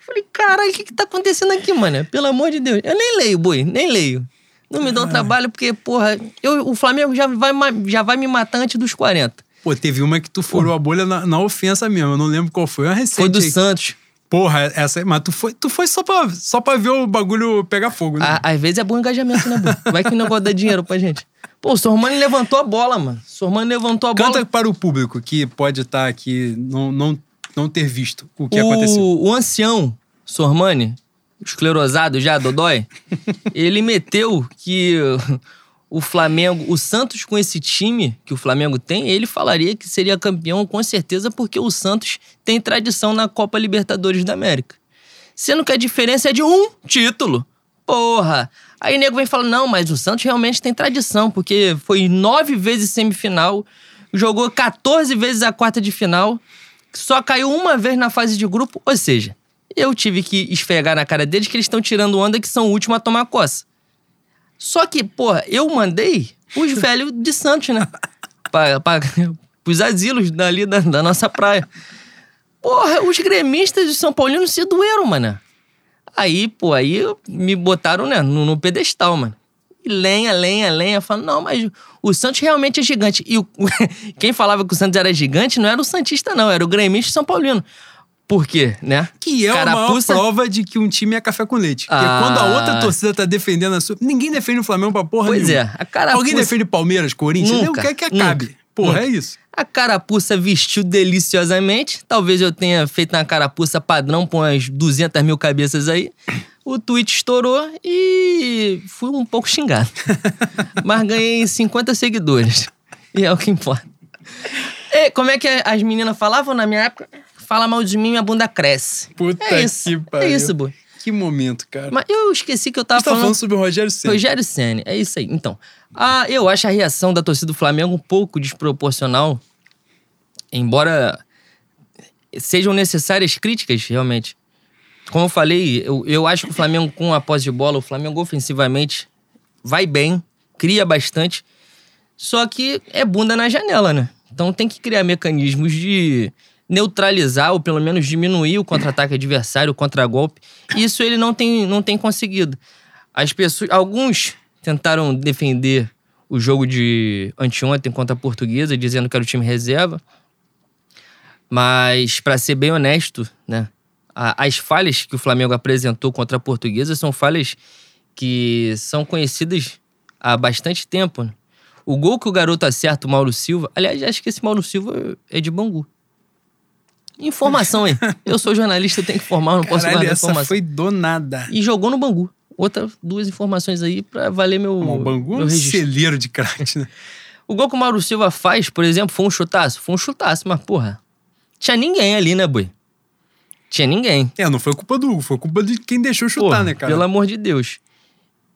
Falei, caralho, o que que tá acontecendo aqui, mano? Pelo amor de Deus. Eu nem leio, boi, nem leio. Não me dá o trabalho, porque, porra, eu, o Flamengo já vai, já vai me matar antes dos 40. Pô, teve uma que tu furou a bolha na, na ofensa mesmo. Eu não lembro qual foi. Uma recente. Foi do aí. Santos. Porra, essa. Mas tu foi, tu foi só, pra, só pra ver o bagulho pegar fogo, né? À- Às vezes é bom engajamento, né, Bruno? Vai que o negócio dá dinheiro pra gente. Pô, o Sormani levantou a bola, mano. O Sormani levantou a bola. Canta para o público que pode estar aqui, não, não, não ter visto o que aconteceu. o, o ancião Sormani, esclerosado já, Dodói, ele meteu que o Flamengo, o Santos com esse time que o Flamengo tem, ele falaria que seria campeão com certeza porque o Santos tem tradição na Copa Libertadores da América. Sendo que a diferença é de um título. Porra! Aí o nego vem falando, não, mas o Santos realmente tem tradição, porque foi nove vezes semifinal, jogou 14 vezes a quarta de final, só caiu uma vez na fase de grupo, ou seja, eu tive que esfregar na cara deles que eles estão tirando onda que são o último a tomar coça. Só que, porra, eu mandei os <laughs> velhos de Santos, né? pra, pra, pros asilos dali da, da nossa praia. Porra, os gremistas de São Paulino se doeram, mano. Aí, pô, aí me botaram né, no, no pedestal, mano. E lenha, lenha, lenha. Falando, não, mas o Santos realmente é gigante. E o, <laughs> quem falava que o Santos era gigante não era o Santista, não. Era o gremista São Paulino. Por quê, né? Que é Carapuça... a maior prova de que um time é café com leite. Porque ah. quando a outra torcida tá defendendo a sua... Ninguém defende o Flamengo pra porra Pois nenhuma. é. A carapuça... Alguém defende Palmeiras, Corinthians? Nunca, quer que acabe. Nunca, porra, nunca. é isso. A carapuça vestiu deliciosamente. Talvez eu tenha feito uma carapuça padrão com umas 200 mil cabeças aí. O tweet estourou e fui um pouco xingado. <laughs> Mas ganhei 50 seguidores. E é o que importa. E como é que as meninas falavam na minha época? Fala mal de mim, minha bunda cresce. Puta é isso. que pariu. É isso, boi. Que momento, cara. Mas eu esqueci que eu tava Você falando... falando sobre o Rogério Senna. Rogério Senna, é isso aí. Então, ah, eu acho a reação da torcida do Flamengo um pouco desproporcional. Embora sejam necessárias críticas, realmente. Como eu falei, eu, eu acho que o Flamengo, com a posse de bola, o Flamengo ofensivamente vai bem, cria bastante. Só que é bunda na janela, né? Então tem que criar mecanismos de neutralizar ou pelo menos diminuir o contra-ataque adversário, o contra-golpe. Isso ele não tem, não tem conseguido. As pessoas, alguns tentaram defender o jogo de anteontem contra a Portuguesa, dizendo que era o time reserva. Mas, para ser bem honesto, né, as falhas que o Flamengo apresentou contra a Portuguesa são falhas que são conhecidas há bastante tempo. Né? O gol que o garoto acerta, o Mauro Silva. Aliás, acho que esse Mauro Silva é de Bangu. Informação aí. <laughs> Eu sou jornalista, eu tenho que informar, não posso Caralho, guardar essa informação. foi do nada. E jogou no Bangu. Outra, duas informações aí pra valer meu. o Bangu meu é um celeiro de craque, né? O gol que o Mauro Silva faz, por exemplo, foi um chutaço? Foi um chutaço, mas porra. Tinha ninguém ali, né, boi? Tinha ninguém. É, não foi culpa do Hugo, foi culpa de quem deixou chutar, porra, né, cara? Pelo amor de Deus.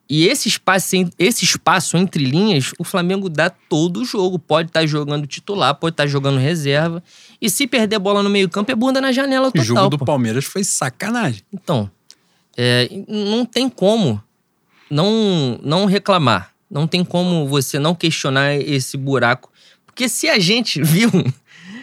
E esse espaço, esse espaço entre linhas, o Flamengo dá todo o jogo. Pode estar tá jogando titular, pode estar tá jogando reserva. E se perder bola no meio-campo, é bunda na janela total. O jogo do pô. Palmeiras foi sacanagem. Então, é, não tem como não, não reclamar. Não tem como você não questionar esse buraco. Porque se a gente <laughs> viu.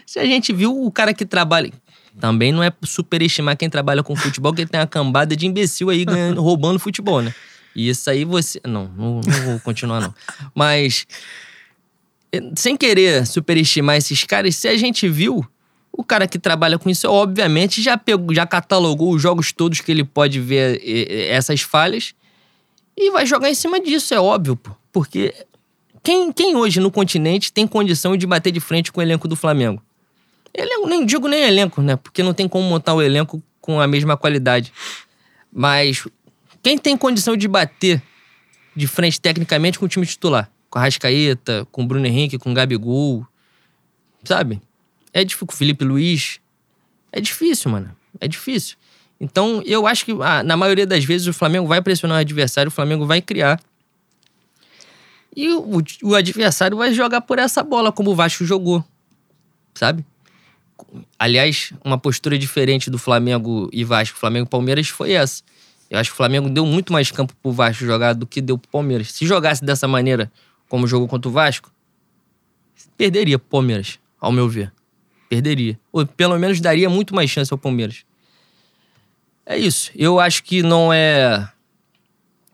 Se a gente viu o cara que trabalha. Também não é superestimar quem trabalha com futebol, que tem uma cambada de imbecil aí ganhando, roubando futebol, né? E isso aí você. Não, não, não vou continuar, não. <laughs> Mas. Sem querer superestimar esses caras, se a gente viu, o cara que trabalha com isso, obviamente, já, pegou, já catalogou os jogos todos que ele pode ver essas falhas e vai jogar em cima disso, é óbvio, pô. Porque quem, quem hoje no continente tem condição de bater de frente com o elenco do Flamengo? Elenco, nem digo nem elenco, né? Porque não tem como montar o elenco com a mesma qualidade. Mas quem tem condição de bater de frente tecnicamente com o time titular? Com a Rascaeta, com o Bruno Henrique, com o Gabigol, sabe? É difícil. Com o Felipe Luiz. É difícil, mano. É difícil. Então, eu acho que ah, na maioria das vezes o Flamengo vai pressionar o adversário, o Flamengo vai criar. E o, o adversário vai jogar por essa bola, como o Vasco jogou. Sabe? Aliás, uma postura diferente do Flamengo e Vasco, Flamengo e Palmeiras foi essa. Eu acho que o Flamengo deu muito mais campo pro Vasco jogar do que deu pro Palmeiras. Se jogasse dessa maneira, como jogou contra o Vasco, perderia pro Palmeiras, ao meu ver. Perderia. Ou pelo menos daria muito mais chance ao Palmeiras. É isso. Eu acho que não é.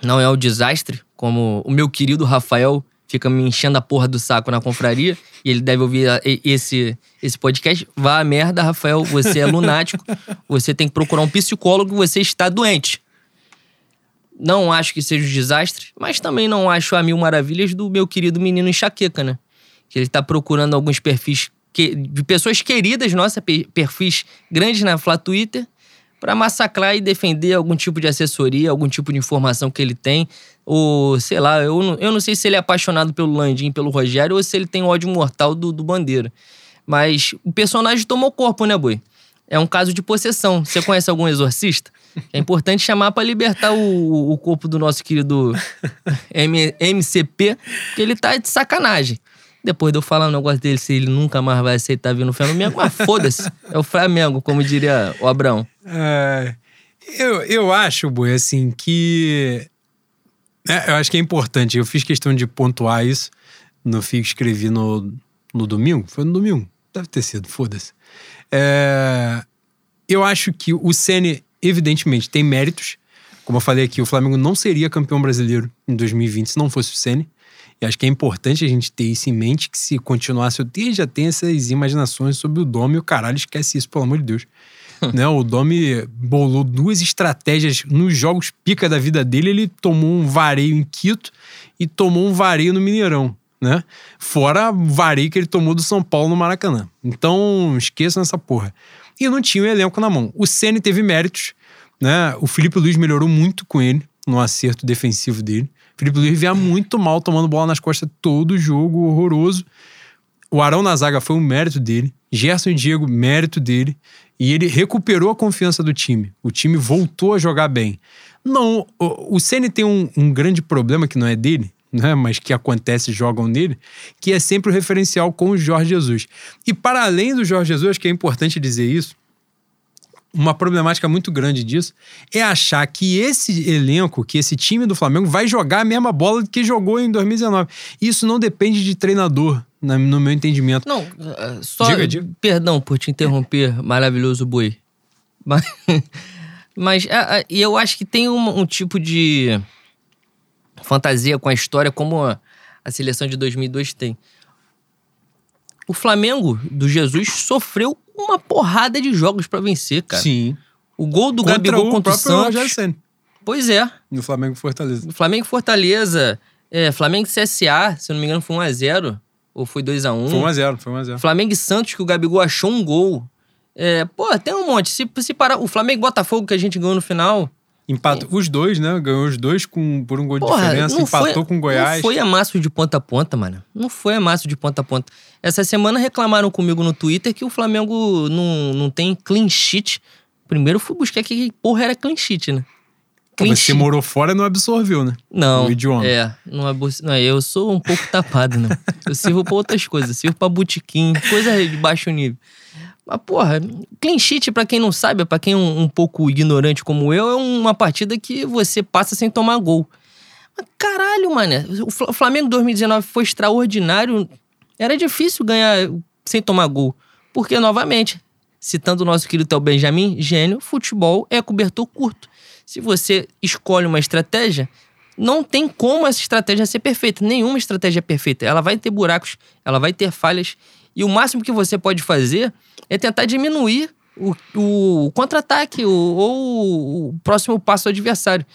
Não é o desastre, como o meu querido Rafael fica me enchendo a porra do saco na confraria, e ele deve ouvir esse, esse podcast. Vá a merda, Rafael, você é <laughs> lunático, você tem que procurar um psicólogo, você está doente. Não acho que seja um desastre, mas também não acho a mil maravilhas do meu querido menino enxaqueca, né? Que ele tá procurando alguns perfis que, de pessoas queridas nossas, perfis grandes na Flá Twitter, para massacrar e defender algum tipo de assessoria, algum tipo de informação que ele tem. Ou, sei lá, eu não, eu não sei se ele é apaixonado pelo Landim, pelo Rogério, ou se ele tem ódio mortal do, do Bandeira. Mas o personagem tomou corpo, né, Boi? É um caso de possessão. Você conhece algum exorcista? É importante chamar para libertar o, o corpo do nosso querido M, MCP, que ele tá de sacanagem. Depois de eu falar um negócio dele, se ele nunca mais vai aceitar vir no Flamengo, mas foda-se. É o Flamengo, como diria o Abrão. É, eu, eu acho, Boi, assim, que. É, eu acho que é importante. Eu fiz questão de pontuar isso no fio que escrevi no, no domingo. Foi no domingo? Deve ter sido, foda-se. É, eu acho que o Ceni evidentemente, tem méritos, Como eu falei aqui, o Flamengo não seria campeão brasileiro em 2020 se não fosse o Ceni. E acho que é importante a gente ter isso em mente, que se continuasse, eu já tenho essas imaginações sobre o Domi o caralho, esquece isso, pelo amor de Deus. <laughs> né? O Domi bolou duas estratégias nos jogos pica da vida dele. Ele tomou um vareio em Quito e tomou um vareio no Mineirão. Né? Fora o vareio que ele tomou do São Paulo no Maracanã. Então, esqueçam essa porra. E não tinha o elenco na mão. O Ceni teve méritos, né? O Felipe Luiz melhorou muito com ele no acerto defensivo dele. O Felipe Luiz via muito mal tomando bola nas costas todo jogo, horroroso. O Arão na zaga foi um mérito dele. Gerson e Diego, mérito dele. E ele recuperou a confiança do time. O time voltou a jogar bem. Não, o, o Ceni tem um, um grande problema que não é dele, né, mas que acontece jogam nele, que é sempre o referencial com o Jorge Jesus. E para além do Jorge Jesus, acho que é importante dizer isso, uma problemática muito grande disso é achar que esse elenco, que esse time do Flamengo vai jogar a mesma bola que jogou em 2019. Isso não depende de treinador, no meu entendimento. Não, eh, só. Diga, diga. Perdão por te interromper, maravilhoso boi. <laughs> Mas, mas é, é, eu acho que tem um, um, tipo de fantasia com a história como a, a seleção de 2002 tem. O Flamengo do Jesus sofreu uma porrada de jogos para vencer, cara. Sim. O gol do contra Gabigol o contra o Santos. Pois é. No Flamengo Fortaleza. No Flamengo Fortaleza. É, Flamengo CSA, se eu não me engano, foi 1x0. Ou foi 2x1? Foi 1x0, foi 1x0. Flamengo e Santos, que o Gabigol achou um gol. É, pô, tem um monte. Se, se parar. O Flamengo e Botafogo que a gente ganhou no final. Empatou. É. Os dois, né? Ganhou os dois com, por um gol Porra, de diferença, empatou foi, com o Goiás. Não foi amasso de ponta a ponta, mano. Não foi amasso de ponta a ponta. Essa semana reclamaram comigo no Twitter que o Flamengo não, não tem clean sheet. Primeiro fui buscar que porra era clean sheet, né? Clean Você sheet. morou fora e não absorveu, né? Não. O idioma. É, não, absorveu. não eu sou um pouco tapado, não. Eu sirvo pra outras coisas. Sirvo pra botequim, coisa de baixo nível. Mas, porra, clean sheet, pra quem não sabe, pra quem é um, um, pouco ignorante como eu, é uma partida que você passa sem tomar gol. Mas, caralho, mano, o Flamengo 2019 foi extraordinário. Era difícil ganhar sem tomar gol. Porque, novamente, citando o nosso querido Théo Benjamin, gênio, futebol é cobertor curto. Se você escolhe uma estratégia, não tem como essa estratégia ser perfeita. Nenhuma estratégia é perfeita. Ela vai ter buracos, ela vai ter falhas. E o máximo que você pode fazer é tentar diminuir o, o contra-ataque ou o próximo passo do adversário.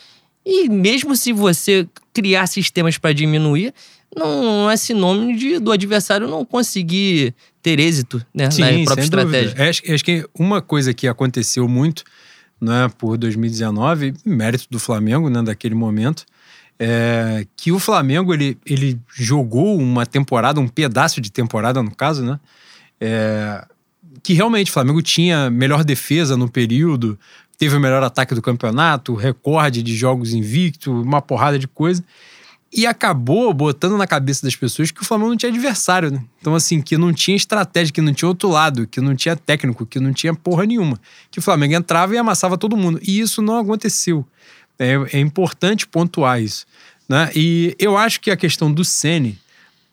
E mesmo se você criar sistemas para diminuir, não é sinônimo de, do adversário não conseguir ter êxito né, Sim, na própria estratégia. É, acho, acho que uma coisa que aconteceu muito né, por 2019, mérito do Flamengo né, daquele momento, é que o Flamengo ele, ele jogou uma temporada, um pedaço de temporada no caso, né? É, que realmente o Flamengo tinha melhor defesa no período, teve o melhor ataque do campeonato, recorde de jogos invicto, uma porrada de coisa. E acabou botando na cabeça das pessoas que o Flamengo não tinha adversário, né? Então, assim, que não tinha estratégia, que não tinha outro lado, que não tinha técnico, que não tinha porra nenhuma. Que o Flamengo entrava e amassava todo mundo. E isso não aconteceu. É, é importante pontuar isso. Né? E eu acho que a questão do Sene,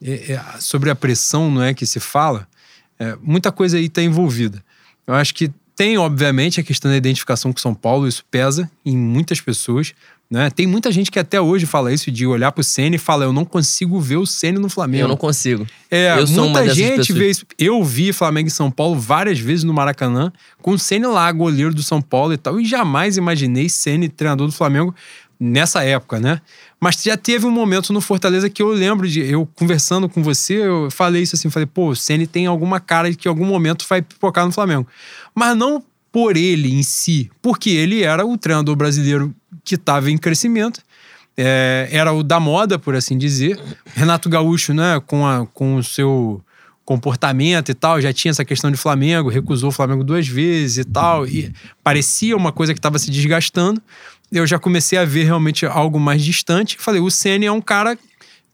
é, é, sobre a pressão não é que se fala, é, muita coisa aí está envolvida. Eu acho que tem, obviamente, a questão da identificação com São Paulo, isso pesa em muitas pessoas. Né? Tem muita gente que até hoje fala isso, de olhar pro Ceni e fala: Eu não consigo ver o Ceni no Flamengo. Eu não consigo. É, eu muita gente vê isso. Eu vi Flamengo e São Paulo várias vezes no Maracanã, com o Ceni lá, goleiro do São Paulo e tal, e jamais imaginei Ceni, treinador do Flamengo, nessa época, né? Mas já teve um momento no Fortaleza que eu lembro de eu conversando com você, eu falei isso assim, falei, pô, o Ceni tem alguma cara de que em algum momento vai pipocar no Flamengo. Mas não por ele em si, porque ele era o treinador brasileiro que estava em crescimento, é, era o da moda, por assim dizer. Renato Gaúcho, né, com, a, com o seu comportamento e tal, já tinha essa questão de Flamengo, recusou o Flamengo duas vezes e tal, e parecia uma coisa que estava se desgastando eu já comecei a ver realmente algo mais distante. Falei, o Senna é um cara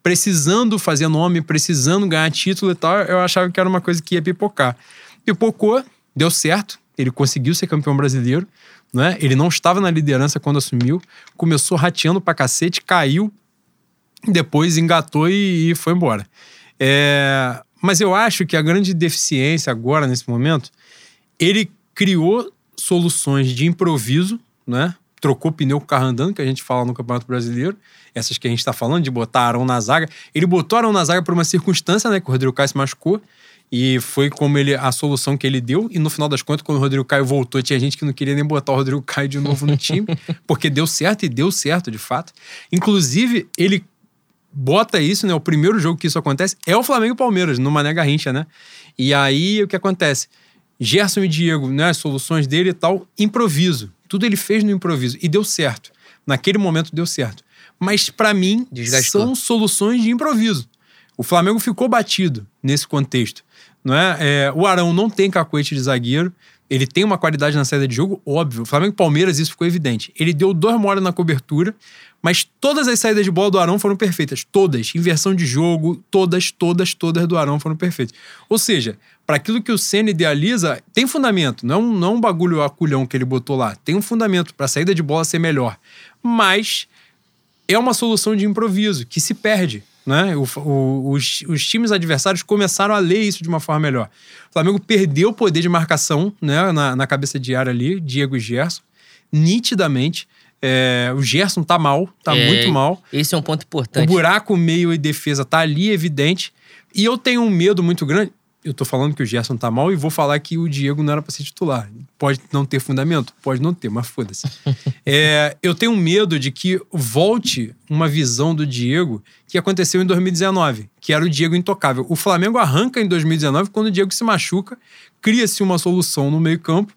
precisando fazer nome, precisando ganhar título e tal. Eu achava que era uma coisa que ia pipocar. Pipocou, deu certo, ele conseguiu ser campeão brasileiro. Né? Ele não estava na liderança quando assumiu, começou rateando pra cacete, caiu, depois engatou e, e foi embora. É, mas eu acho que a grande deficiência agora, nesse momento, ele criou soluções de improviso, né? trocou pneu com carro andando, que a gente fala no Campeonato Brasileiro. Essas que a gente está falando, de botar Arão na zaga. Ele botou Arão na zaga por uma circunstância, né? Que o Rodrigo Caio se machucou. E foi como ele a solução que ele deu. E no final das contas, quando o Rodrigo Caio voltou, tinha gente que não queria nem botar o Rodrigo Caio de novo no time, <laughs> porque deu certo e deu certo, de fato. Inclusive, ele bota isso, né? O primeiro jogo que isso acontece é o Flamengo Palmeiras, no Mané Garrincha, né? E aí o que acontece? Gerson e Diego, né? As soluções dele e tal, improviso. Tudo ele fez no improviso e deu certo. Naquele momento deu certo. Mas para mim, Desgastou. são soluções de improviso. O Flamengo ficou batido nesse contexto. Não é? é? o Arão não tem cacoete de zagueiro. Ele tem uma qualidade na saída de jogo, óbvio. Flamengo e Palmeiras, isso ficou evidente. Ele deu dois moras na cobertura, mas todas as saídas de bola do Arão foram perfeitas. Todas. Inversão de jogo, todas, todas, todas do Arão foram perfeitas. Ou seja, para aquilo que o Senna idealiza, tem fundamento. Não, não é um bagulho aculhão que ele botou lá. Tem um fundamento para a saída de bola ser melhor. Mas é uma solução de improviso que se perde. Né? O, o, os, os, times adversários começaram a ler isso de uma forma melhor. O Flamengo perdeu o poder de marcação né? na, na cabeça de área ali, Diego e Gerson, nitidamente. É, o Gerson tá mal, tá é, muito mal. Esse é um ponto importante. O buraco meio e defesa tá ali evidente. E eu tenho um medo muito grande eu tô falando que o Gerson tá mal e vou falar que o Diego não era para ser titular. Pode não ter fundamento? Pode não ter, mas foda-se. <laughs> é, eu tenho medo de que volte uma visão do Diego que aconteceu em 2019, que era o Diego intocável. O Flamengo arranca em 2019 quando o Diego se machuca, cria-se uma solução no meio-campo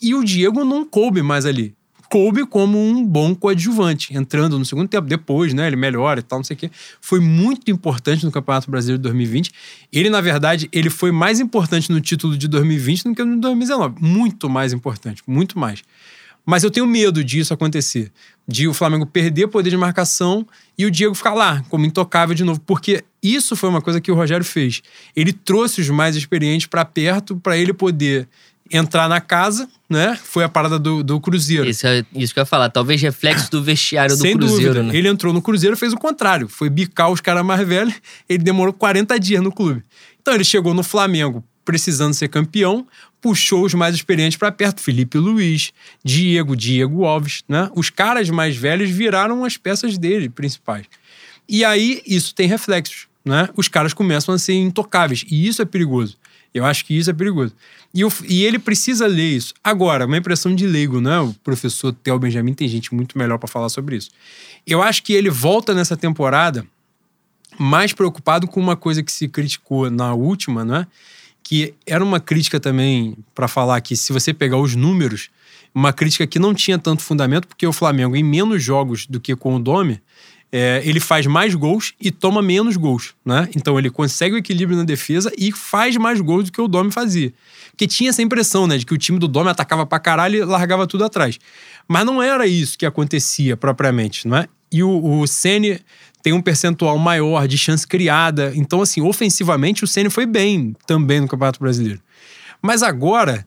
e o Diego não coube mais ali coube como um bom coadjuvante, entrando no segundo tempo. Depois, né? Ele melhora e tal, não sei o quê. Foi muito importante no Campeonato Brasileiro de 2020. Ele, na verdade, ele foi mais importante no título de 2020 do que no 2019. Muito mais importante, muito mais. Mas eu tenho medo disso acontecer. De o Flamengo perder poder de marcação e o Diego ficar lá, como intocável de novo. Porque isso foi uma coisa que o Rogério fez. Ele trouxe os mais experientes para perto para ele poder entrar na casa, né? Foi a parada do, do Cruzeiro. Isso, é, isso que eu ia falar. Talvez reflexo do vestiário do Sem Cruzeiro, dúvida. né? Ele entrou no Cruzeiro e fez o contrário. Foi bicar os caras mais velhos. Ele demorou 40 dias no clube. Então ele chegou no Flamengo precisando ser campeão, puxou os mais experientes para perto. Felipe Luiz, Diego, Diego Alves, né? Os caras mais velhos viraram as peças dele principais. E aí isso tem reflexos, né? Os caras começam a ser intocáveis. E isso é perigoso. Eu acho que isso é perigoso. E, o, e ele precisa ler isso. Agora, uma impressão de leigo, né? O professor Theo Benjamin tem gente muito melhor para falar sobre isso. Eu acho que ele volta nessa temporada mais preocupado com uma coisa que se criticou na última, né? Que era uma crítica também para falar que se você pegar os números, uma crítica que não tinha tanto fundamento, porque o Flamengo, em menos jogos do que com o Dome, é, ele faz mais gols e toma menos gols, né? Então ele consegue o equilíbrio na defesa e faz mais gols do que o Dome fazia. Porque tinha essa impressão, né, de que o time do Dome atacava pra caralho e largava tudo atrás. Mas não era isso que acontecia propriamente, não é? E o, o Ceni tem um percentual maior de chance criada. Então, assim, ofensivamente, o Ceni foi bem também no Campeonato Brasileiro. Mas agora,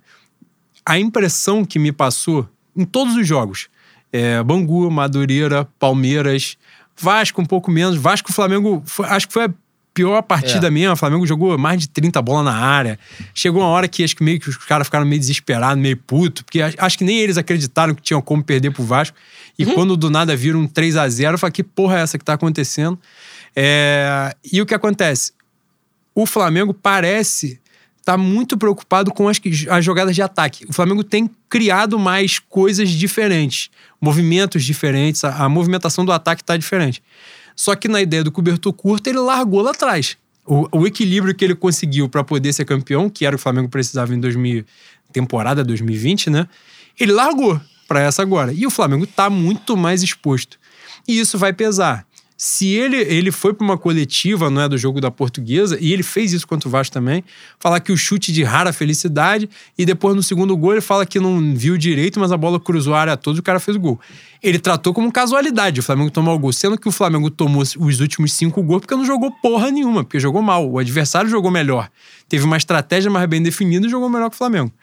a impressão que me passou em todos os jogos, é, Bangu, Madureira, Palmeiras, Vasco um pouco menos. Vasco o Flamengo, foi, acho que foi a pior partida é. mesmo. O Flamengo jogou mais de 30 bolas na área. Chegou uma hora que acho que meio que os caras ficaram meio desesperados, meio puto, porque acho que nem eles acreditaram que tinham como perder pro Vasco. E uhum. quando do nada viram um 3 a 0 eu falei, que porra é essa que tá acontecendo? É... E o que acontece? O Flamengo parece tá muito preocupado com as, as jogadas de ataque. O Flamengo tem criado mais coisas diferentes, movimentos diferentes, a, a movimentação do ataque está diferente. Só que na ideia do cobertor curto, ele largou lá atrás. O, o equilíbrio que ele conseguiu para poder ser campeão, que era o Flamengo precisava em 2000, temporada 2020, né? Ele largou para essa agora. E o Flamengo está muito mais exposto. E isso vai pesar. Se ele, ele foi para uma coletiva, não é, do jogo da Portuguesa, e ele fez isso contra o Vasco também, falar que o chute de rara felicidade, e depois no segundo gol ele fala que não viu direito, mas a bola cruzou a área toda e o cara fez o gol. Ele tratou como casualidade o Flamengo tomar o gol, sendo que o Flamengo tomou os últimos cinco gols porque não jogou porra nenhuma, porque jogou mal. O adversário jogou melhor. Teve uma estratégia mais bem definida e jogou melhor que o Flamengo.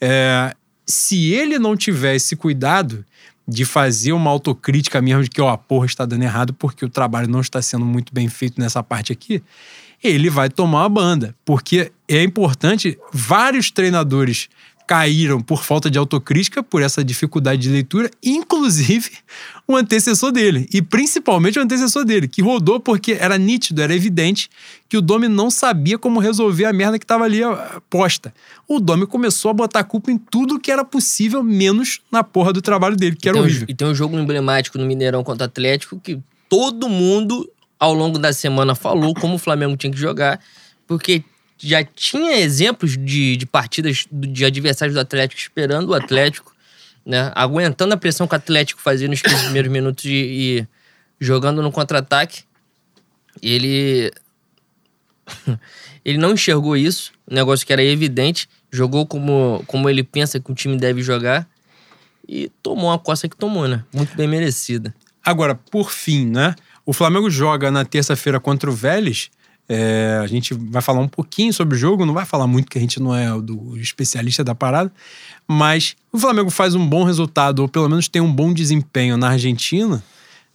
É, se ele não tiver esse cuidado, de fazer uma autocrítica mesmo de que, ó, a porra está dando errado porque o trabalho não está sendo muito bem feito nessa parte aqui, ele vai tomar uma banda. Porque é importante, vários treinadores caíram por falta de autocrítica, por essa dificuldade de leitura, inclusive o antecessor dele. E principalmente o antecessor dele, que rodou porque era nítido, era evidente que o Domi não sabia como resolver a merda que estava ali posta. O Domi começou a botar a culpa em tudo que era possível, menos na porra do trabalho dele, que era e horrível. Um, e tem um jogo emblemático no Mineirão contra o Atlético que todo mundo, ao longo da semana, falou como o Flamengo tinha que jogar, porque já tinha exemplos de, de partidas de adversários do Atlético esperando o Atlético, né? Aguentando a pressão que o Atlético fazia nos 15 primeiros minutos e, e jogando no contra-ataque. Ele. <laughs> ele não enxergou isso, um negócio que era evidente, jogou como, como ele pensa que o time deve jogar e tomou a costa que tomou, né? Muito bem merecida. Agora, por fim, né? O Flamengo joga na terça-feira contra o Vélez é, a gente vai falar um pouquinho sobre o jogo, não vai falar muito que a gente não é do especialista da parada, mas o Flamengo faz um bom resultado, ou pelo menos tem um bom desempenho na Argentina,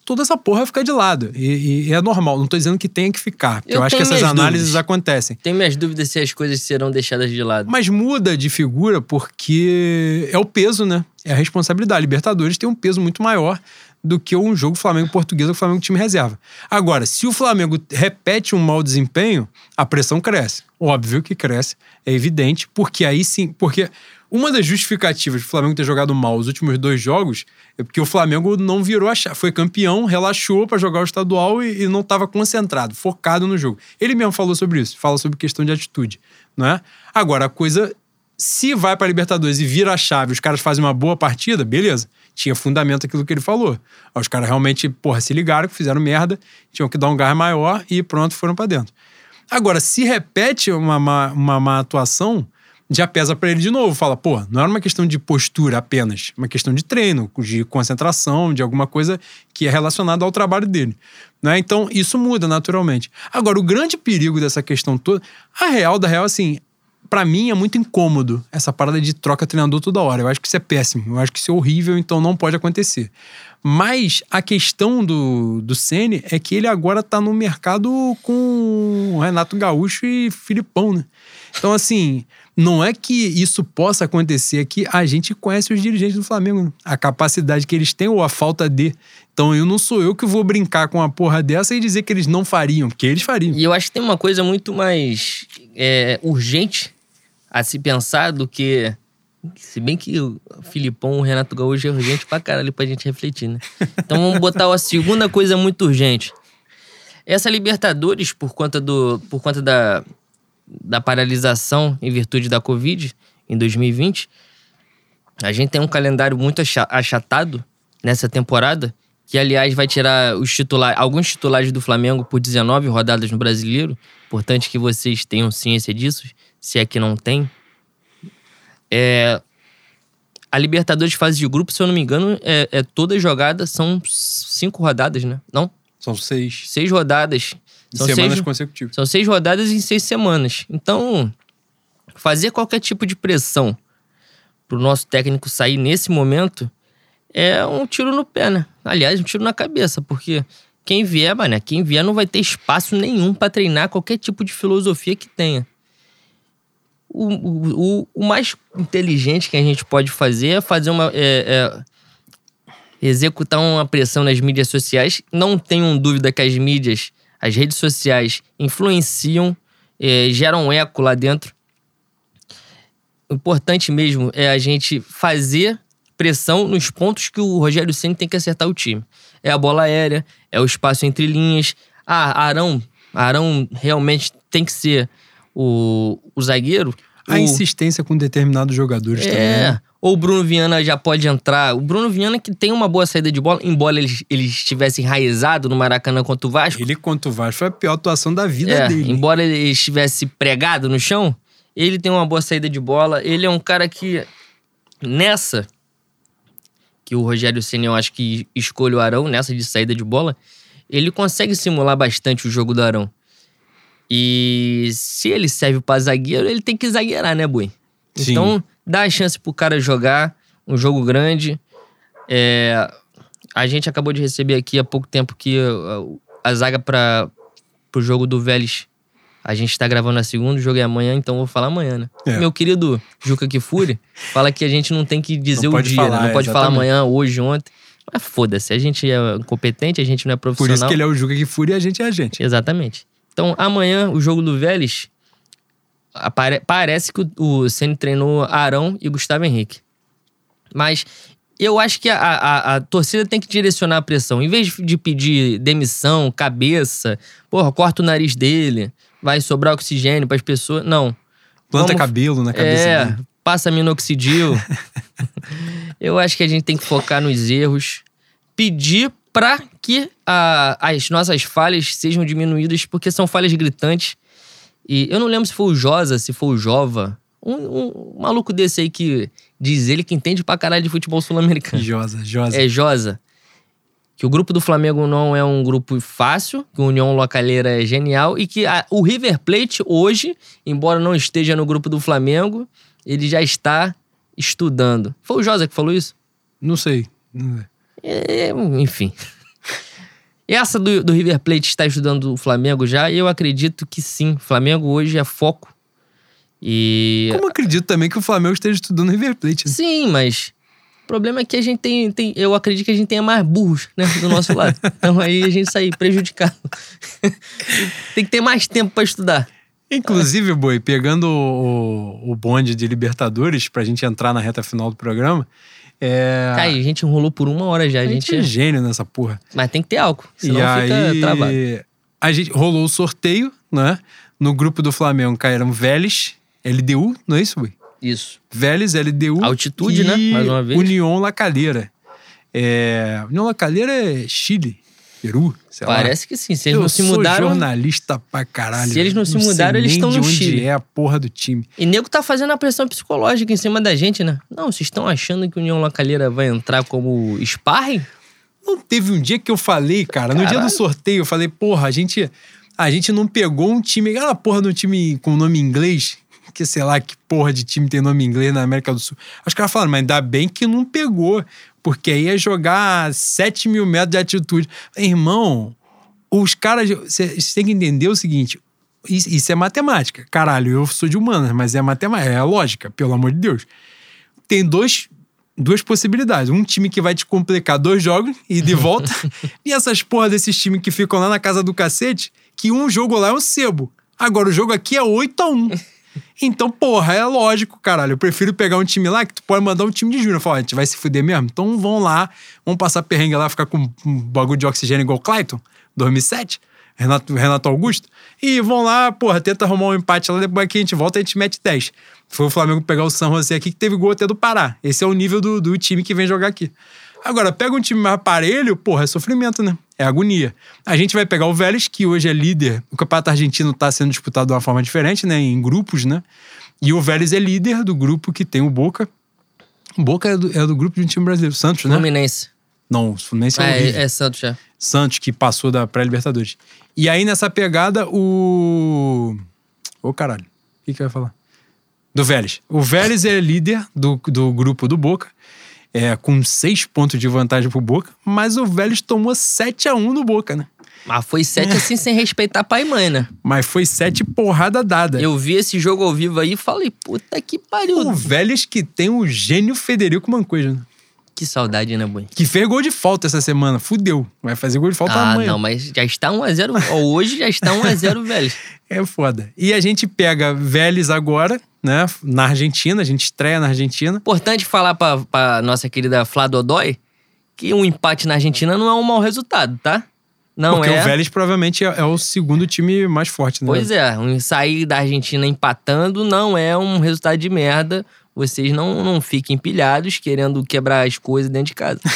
toda essa porra fica de lado. E, e é normal, não tô dizendo que tenha que ficar, porque eu, eu acho que essas análises dúvidas. acontecem. Tenho minhas dúvidas se as coisas serão deixadas de lado. Mas muda de figura porque é o peso, né? É a responsabilidade. Libertadores tem um peso muito maior do que um jogo Flamengo português ou Flamengo time reserva. Agora, se o Flamengo repete um mau desempenho, a pressão cresce. Óbvio que cresce, é evidente, porque aí sim, porque uma das justificativas do Flamengo ter jogado mal os últimos dois jogos é porque o Flamengo não virou a chave. Foi campeão, relaxou para jogar o estadual e, e não estava concentrado, focado no jogo. Ele mesmo falou sobre isso, fala sobre questão de atitude, não é? Agora, a coisa se vai para Libertadores e vira a chave, os caras fazem uma boa partida, beleza tinha fundamento aquilo que ele falou. Os caras realmente, porra, se ligaram, fizeram merda, tinham que dar um gás maior e pronto, foram para dentro. Agora, se repete uma má, uma má atuação, já pesa para ele de novo. Fala, pô, não era uma questão de postura apenas, uma questão de treino, de concentração, de alguma coisa que é relacionada ao trabalho dele. Né? Então, isso muda naturalmente. Agora, o grande perigo dessa questão toda, a real da real, assim, para mim é muito incômodo essa parada de troca treinador toda hora. Eu acho que isso é péssimo. Eu acho que isso é horrível, então não pode acontecer. Mas a questão do, do Sene é que ele agora tá no mercado com Renato Gaúcho e Filipão, né? Então, assim, não é que isso possa acontecer, que a gente conhece os dirigentes do Flamengo, né? a capacidade que eles têm ou a falta de. Então, eu não sou eu que vou brincar com uma porra dessa e dizer que eles não fariam, porque eles fariam. E eu acho que tem uma coisa muito mais é, urgente a se pensar do que. Se bem que o Filipão, o Renato Gaúcho é urgente pra caralho pra gente refletir, né? Então vamos botar a segunda coisa muito urgente. Essa Libertadores, por conta, do, por conta da, da paralisação em virtude da Covid em 2020, a gente tem um calendário muito achatado nessa temporada, que aliás vai tirar os titulares, alguns titulares do Flamengo por 19 rodadas no Brasileiro. Importante que vocês tenham ciência disso se é que não tem. É, a Libertadores fase de grupo, se eu não me engano, é, é toda jogada, são cinco rodadas, né? Não? São seis. Seis rodadas. São semanas seis, consecutivas. São seis rodadas em seis semanas. Então, fazer qualquer tipo de pressão pro nosso técnico sair nesse momento é um tiro no pé, né? Aliás, um tiro na cabeça, porque quem vier, mano, quem vier não vai ter espaço nenhum para treinar qualquer tipo de filosofia que tenha o, o, o mais inteligente que a gente pode fazer é fazer uma. É, é, executar uma pressão nas mídias sociais. Não tenham dúvida que as mídias, as redes sociais, influenciam, é, geram eco lá dentro. O importante mesmo é a gente fazer pressão nos pontos que o Rogério Senna tem que acertar o time. É a bola aérea, é o espaço entre linhas. Ah, Arão, Arão realmente tem que ser o, o zagueiro. A o... insistência com determinados jogadores é, também. É. Ou o Bruno Viana já pode entrar. O Bruno Viana que tem uma boa saída de bola, embora ele, ele estivesse enraizado no Maracanã contra o Vasco. Ele contra o Vasco foi a pior atuação da vida é, dele. Embora ele estivesse pregado no chão, ele tem uma boa saída de bola. Ele é um cara que, nessa, que o Rogério Senna eu acho que escolhe o Arão, nessa de saída de bola, ele consegue simular bastante o jogo do Arão. E se ele serve para zagueiro, ele tem que zagueirar, né, Bui? Sim. Então, dá a chance pro cara jogar um jogo grande. É, a gente acabou de receber aqui há pouco tempo que a, a zaga para pro jogo do Vélez A gente tá gravando a segunda, o jogo é amanhã, então eu vou falar amanhã, né? É. Meu querido Juca Kifuri <laughs> fala que a gente não tem que dizer o dia, falar, né? Não pode falar exatamente. amanhã, hoje, ontem. Mas foda-se, a gente é competente, a gente não é Por profissional. isso que ele é o Juca que fúria e a gente é a gente. Exatamente. Então, amanhã, o jogo do Vélez, apare- parece que o, Ceni treinou Arão e Gustavo Henrique. Mas eu acho que a, a- a torcida tem que direcionar a pressão. Em vez de pedir demissão, cabeça, porra, corta o nariz dele, vai sobrar oxigênio para as pessoas. Não. Planta Vamos- cabelo na cabeça É, dele. passa minoxidil. <laughs> eu acho que a gente tem que focar nos erros, pedir para que a- as nossas falhas sejam diminuídas, porque são falhas gritantes. E eu não lembro se foi o Josa, se foi o Jova. Um, um maluco desse aí que diz ele que entende pra caralho de futebol sul-americano. Josa, Josa. É Josa. Que o grupo do Flamengo não é um grupo fácil, que o União Localeira é genial e que a- o River Plate hoje, embora não esteja no grupo do Flamengo, ele já está estudando. Foi o Josa que falou isso? Não sei. Não sei. É, enfim. <laughs> Essa do, do River Plate está estudando o Flamengo já, eu acredito que sim. O Flamengo hoje é foco. E. Como acredito também que o Flamengo esteja estudando River Plate. né? Sim, mas o problema é que a gente tem, tem- Eu acredito que a gente tenha mais burros, né? Do nosso <laughs> lado. Então aí a gente sai prejudicado. <laughs> tem que ter mais tempo pra estudar. Inclusive, Boi, pegando o, o bonde de Libertadores pra gente entrar na reta final do programa. É... Cara, a gente enrolou por uma hora já. a A gente gente... é gênio nessa porra. Mas tem que ter álcool, senão e fica aí, travado. a gente rolou o sorteio, né? No grupo do Flamengo caíram Vélez, LDU, não é isso, Boi? Isso. Vélez, LDU. Altitude, e né? Mais uma vez. União La Calera. É... União La Calera é Chile, Peru, sei lá. Parece que sim. Se eles Eu não se sou mudaram. jornalista pra caralho. Se eles não se sei mudaram, eles estão no onde Chile. é a porra do time. E nego tá fazendo a pressão psicológica em cima da gente, né? Não, vocês estão achando que o União Lacalheira vai entrar como sparring? Não teve um dia que eu falei, cara, no dia Caralho. do sorteio, eu falei, porra, a gente, a gente não pegou um time, aquela porra do time com nome inglês, que sei lá que porra de time tem nome inglês na América do Sul. Os caras falaram, mas ainda bem que não pegou, porque aí ia jogar 7 mil metros de altitude. Irmão, os caras, você tem que entender o seguinte, isso, isso é matemática. Caralho, eu sou de humanas, mas é matemática, é lógica, pelo amor de Deus. Tem dois, duas possibilidades. Um time que vai te complicar dois jogos e de <laughs> volta. e essas porra desses times que ficam lá na casa do cacete, que um jogo lá é um sebo. Agora o jogo aqui é 8 a 1 Então, porra, é lógico, caralho. Eu prefiro pegar um time lá que tu pode mandar um time de júnior. Falar, a gente vai se fuder mesmo? Então vão lá, vão passar perrengue lá, ficar com um bagulho de oxigênio igual o Clayton, 2007. Renato, Renato Augusto. E vão lá, porra, tenta arrumar um empate lá, depois que a gente volta, a gente mete 10. Foi o Flamengo pegar o San José aqui, que teve gol até do Pará. Esse é o nível do, do time que vem jogar aqui. Agora, pega um time mais parelho, porra, é sofrimento, né? É agonia. A gente vai pegar o Vélez, que hoje é líder. O campeonato argentino tá sendo disputado de uma forma diferente, né? Em grupos, né? E o Vélez é líder do grupo que tem o Boca. O Boca é do, é do grupo de um time brasileiro. Santos, né? Fluminense. Não, o Fluminense é, horrível. é, é Santos já. Santos, que passou da pré-Libertadores. E aí, nessa pegada, o. Ô, caralho. O que, que eu ia falar? Do Vélez. O Vélez é líder do, do grupo do Boca, é, com seis pontos de vantagem pro Boca, mas o Vélez tomou 7 a 1 no Boca, né? Mas foi sete assim sem respeitar pai e mãe, né? Mas foi sete porrada dada. Eu vi esse jogo ao vivo aí e falei, puta que pariu. O Vélez que tem o gênio Federico Mancoja, né? Que saudade, né, Boi? Que fez gol de falta essa semana. Fudeu. Vai fazer gol de falta Ah, amanhã. não, mas já está 1x0. Ó, hoje já está 1x0, velho. <laughs> É foda. E a gente pega Vélez agora, né? Na Argentina, a gente estreia na Argentina. Importante falar pra, pra nossa querida Flá Dodói que um empate na Argentina não é um mau resultado, tá? Não porque é. o Vélez provavelmente é, é o segundo time mais forte, né? Pois é, um sair da Argentina empatando não é um resultado de merda. Vocês não, não fiquem pilhados querendo quebrar as coisas dentro de casa. <laughs>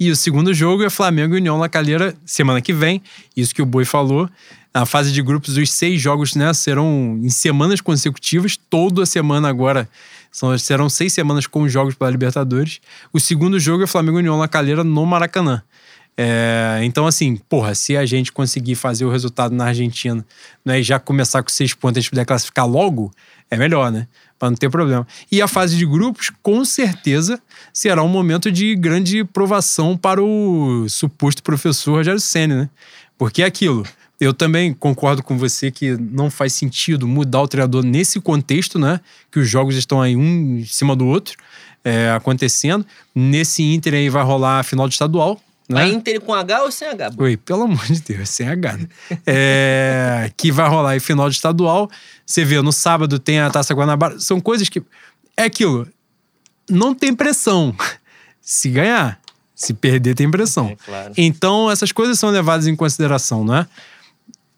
E o segundo jogo é Flamengo e União La Calheira semana que vem. Isso que o Boi falou. Na fase de grupos, os seis jogos né, serão em semanas consecutivas. Toda semana agora são, serão seis semanas com os jogos pela Libertadores. O segundo jogo é Flamengo e União La Calheira no Maracanã. É, então, assim, porra, se a gente conseguir fazer o resultado na Argentina né, e já começar com seis pontos, a gente puder classificar logo, é melhor, né? Pra não ter problema. E a fase de grupos, com certeza, será um momento de grande provação para o suposto professor Rogério Senna, né? Porque é aquilo. Eu também concordo com você que não faz sentido mudar o treinador nesse contexto, né? Que os jogos estão aí um em cima do outro é, acontecendo. Nesse Inter aí vai rolar a final de estadual. Né? A Inter com H ou sem H? Oi, pelo amor de Deus, sem H. Né? É, que vai rolar aí final de estadual. Você vê, no sábado tem a Taça Guanabara. São coisas que. É aquilo. Não tem pressão. Se ganhar. Se perder, tem pressão. É, claro. Então, essas coisas são levadas em consideração, né?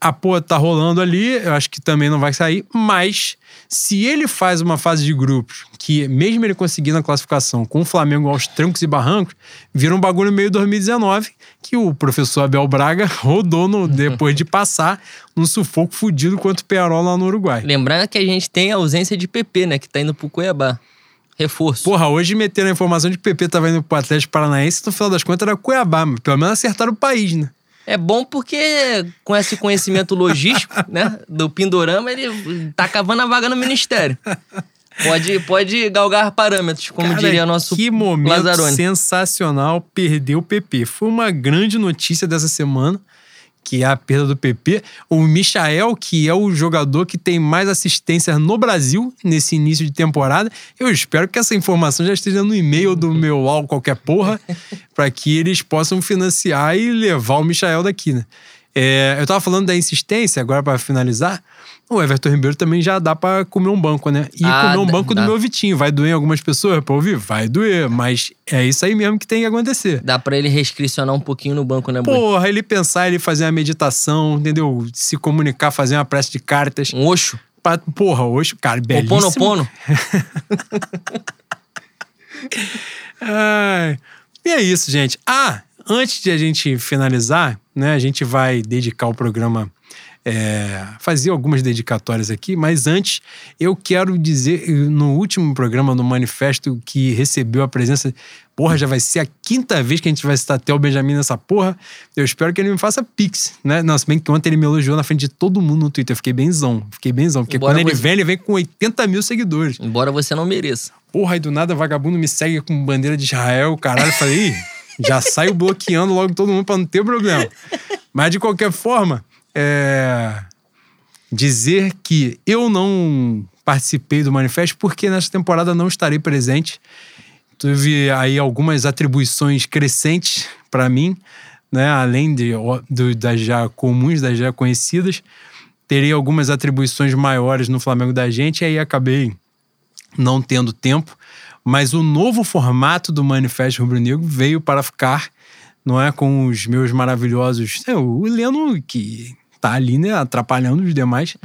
A porra tá rolando ali, eu acho que também não vai sair, mas se ele faz uma fase de grupos que, mesmo ele conseguindo a classificação com o Flamengo aos trancos e barrancos, vira um bagulho meio 2019 que o professor Abel Braga <laughs> rodou no, depois de passar um sufoco fudido contra o Pearol lá no Uruguai. Lembrando que a gente tem a ausência de PP, né? Que tá indo pro Cuiabá. Reforço. Porra, hoje meteram a informação de que o PP tava indo pro Atlético Paranaense, no final das contas era Cuiabá, mas pelo menos acertaram o país, né? É bom porque com esse conhecimento logístico, <laughs> né, do Pindorama, ele tá cavando a vaga no ministério. Pode, pode galgar parâmetros, como Cara, diria nosso que momento Lazzaroni. sensacional perder o PP. Foi uma grande notícia dessa semana, que é a perda do PP. O Michael, que é o jogador que tem mais assistências no Brasil nesse início de temporada. Eu espero que essa informação já esteja no e-mail do meu UOL qualquer porra, <laughs> para que eles possam financiar e levar o Michael daqui, né? É, eu tava falando da insistência, agora para finalizar. O Everton Ribeiro também já dá pra comer um banco, né? E Ah, comer um dá- banco do dá. meu Vitinho. Vai doer em algumas pessoas pra ouvir? Vai doer, mas é isso aí mesmo que tem que acontecer. Dá pra ele restricionar um pouquinho no banco, né? Porra, ele pensar, ele fazer uma meditação, entendeu? Se comunicar, fazer uma prece de cartas. Um oxo. Pra- porra, hoje, cara, O belíssimo. pono pono. <laughs> Ai. E é isso, gente. Ah, antes de a gente finalizar, né, a gente vai dedicar o programa, é, fazer algumas dedicatórias aqui, mas antes eu quero dizer, no último programa no Manifesto que recebeu a presença, porra, já vai ser a quinta vez que a gente vai citar até o Benjamin nessa porra, eu espero que ele me faça pix, né? Não, se bem que ontem ele me elogiou na frente de todo mundo no Twitter, eu fiquei benzão, fiquei benzão, porque Embora quando ele você- vem, ele vem com 80 mil seguidores. Embora você não mereça. Porra, aí do nada vagabundo me segue com bandeira de Israel, caralho. Eu falei, Ih, já saio bloqueando logo todo mundo pra não ter problema. Mas de qualquer forma, é... dizer que eu não participei do manifesto porque nessa temporada não estarei presente. Tive aí algumas atribuições crescentes para mim, né? Além de, do- das já comuns, das já conhecidas. Terei algumas atribuições maiores no Flamengo da gente, e aí acabei não tendo tempo, mas o novo formato do Manifesto Rubro Negro veio para ficar, não é? Com os meus maravilhosos. É, o Leno, que tá ali, né? Atrapalhando os demais.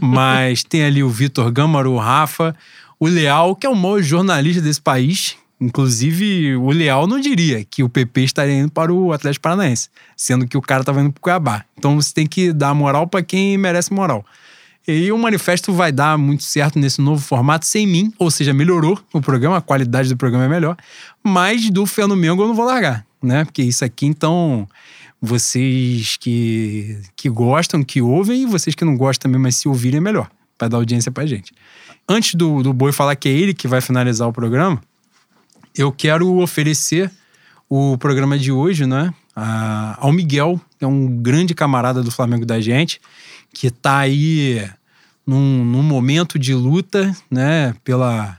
Mas tem ali o Vitor Gâmaro, o Rafa, o Leal, que é o maior jornalista desse país. Inclusive, o Leal não diria que o PP estaria indo para o Atlético Paranaense, sendo que o cara estava indo para o Cuiabá. Então você tem que dar moral para quem merece moral. E o manifesto vai dar muito certo nesse novo formato sem mim, ou seja, melhorou o programa, a qualidade do programa é melhor, mas do no Mengo eu não vou largar, né? Porque isso aqui, então, vocês que, que gostam, que ouvem, e vocês que não gostam também, mas se ouvirem é melhor, para dar audiência pra gente. Antes do, do Boi falar que é ele que vai finalizar o programa, eu quero oferecer o programa de hoje, né? a- ao Miguel, que é um grande camarada do Flamengo da gente, que tá aí num, num momento de luta, né? Pela,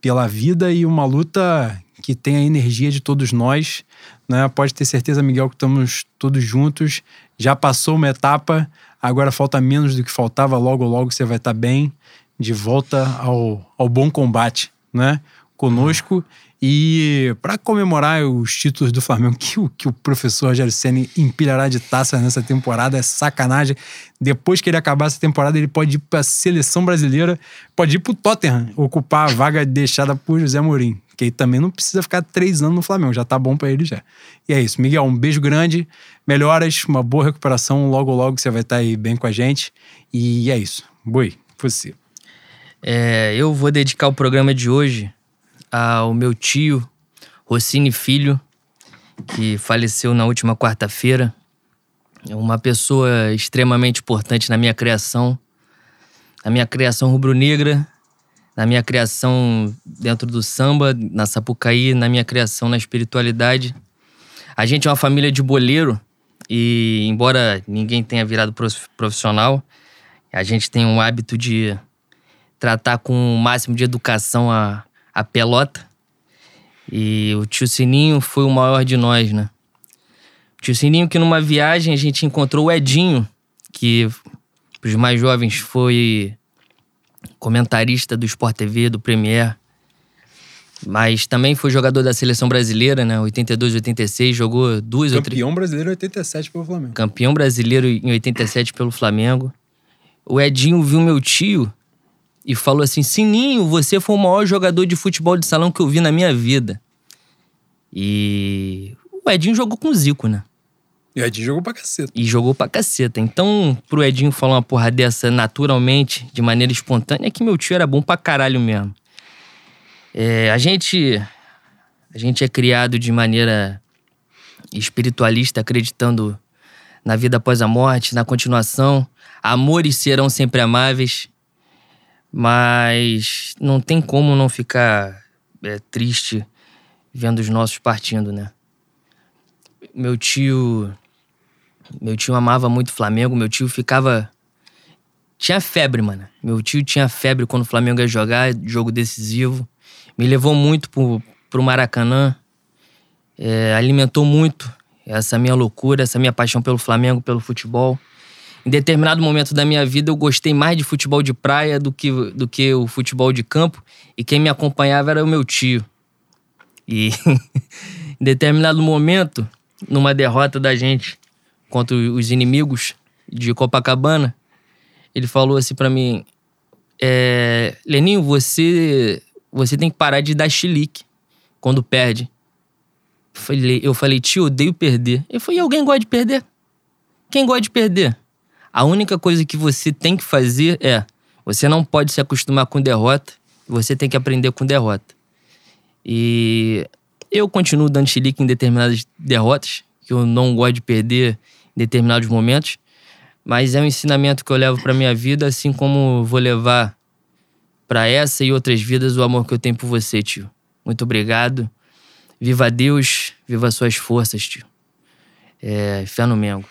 pela vida e uma luta que tem a energia de todos nós, né? Pode ter certeza, Miguel, que estamos todos juntos. Já passou uma etapa, agora falta menos do que faltava. Logo, logo você vai estar bem, de volta ao, ao bom combate, né? Conosco. E para comemorar os títulos do Flamengo, que o, que o professor Rogério Senna empilhará de taça nessa temporada, é sacanagem. Depois que ele acabar essa temporada, ele pode ir para a seleção brasileira, pode ir para o Tottenham, ocupar a vaga deixada por José Mourinho. Que aí também não precisa ficar três anos no Flamengo, já tá bom para ele já. E é isso, Miguel, um beijo grande, melhoras, uma boa recuperação. Logo, logo você vai estar aí bem com a gente. E é isso. Boi, você. É, eu vou dedicar o programa de hoje ao meu tio, Rossini Filho, que faleceu na última quarta-feira. É uma pessoa extremamente importante na minha criação, na minha criação rubro-negra, na minha criação dentro do samba, na Sapucaí, na minha criação na espiritualidade. A gente é uma família de boleiro, E embora ninguém tenha virado profissional, a gente tem um hábito de tratar com o máximo de educação a, a pelota. E o tio Sininho foi o maior de nós, né? O tio Sininho que numa viagem a gente encontrou o Edinho, que para os mais jovens foi comentarista do Sport TV, do Premier. Mas também foi jogador da seleção brasileira, né? 82, 86, jogou duas Campeão ou três. Campeão brasileiro em 87 pelo Flamengo. Campeão brasileiro em 87 pelo Flamengo. O Edinho viu meu tio e falou assim: Sininho, você foi o maior jogador de futebol de salão que eu vi na minha vida. E o Edinho jogou com o Zico, né? E o Edinho jogou pra caceta. E jogou pra caceta. Então, pro Edinho falar uma porra dessa naturalmente, de maneira espontânea, é que meu tio era bom pra caralho mesmo. É, a gente. A gente é criado de maneira espiritualista, acreditando na vida após a morte, na continuação. Amores serão sempre amáveis, mas não tem como não ficar é, triste vendo os nossos partindo, né? Meu tio. Meu tio amava muito o Flamengo, meu tio ficava. Tinha febre, mano. Meu tio tinha febre quando o Flamengo ia jogar, jogo decisivo. Me levou muito pro, pro Maracanã. É, alimentou muito essa minha loucura, essa minha paixão pelo Flamengo, pelo futebol. Em determinado momento da minha vida, eu gostei mais de futebol de praia do que, do que o futebol de campo. E quem me acompanhava era o meu tio. E <laughs> em determinado momento, numa derrota da gente contra os inimigos de Copacabana, ele falou assim para mim: é, Leninho, você você tem que parar de dar chilique quando perde. Eu falei, eu falei, tio, odeio perder. Ele falou, e alguém gosta de perder? Quem gosta de perder? A única coisa que você tem que fazer é: você não pode se acostumar com derrota, você tem que aprender com derrota. E eu continuo dando chilique em determinadas derrotas, que eu não gosto de perder determinados momentos, mas é um ensinamento que eu levo para minha vida, assim como vou levar para essa e outras vidas o amor que eu tenho por você, tio. Muito obrigado. Viva Deus, viva suas forças, tio. É, fé no Mengo.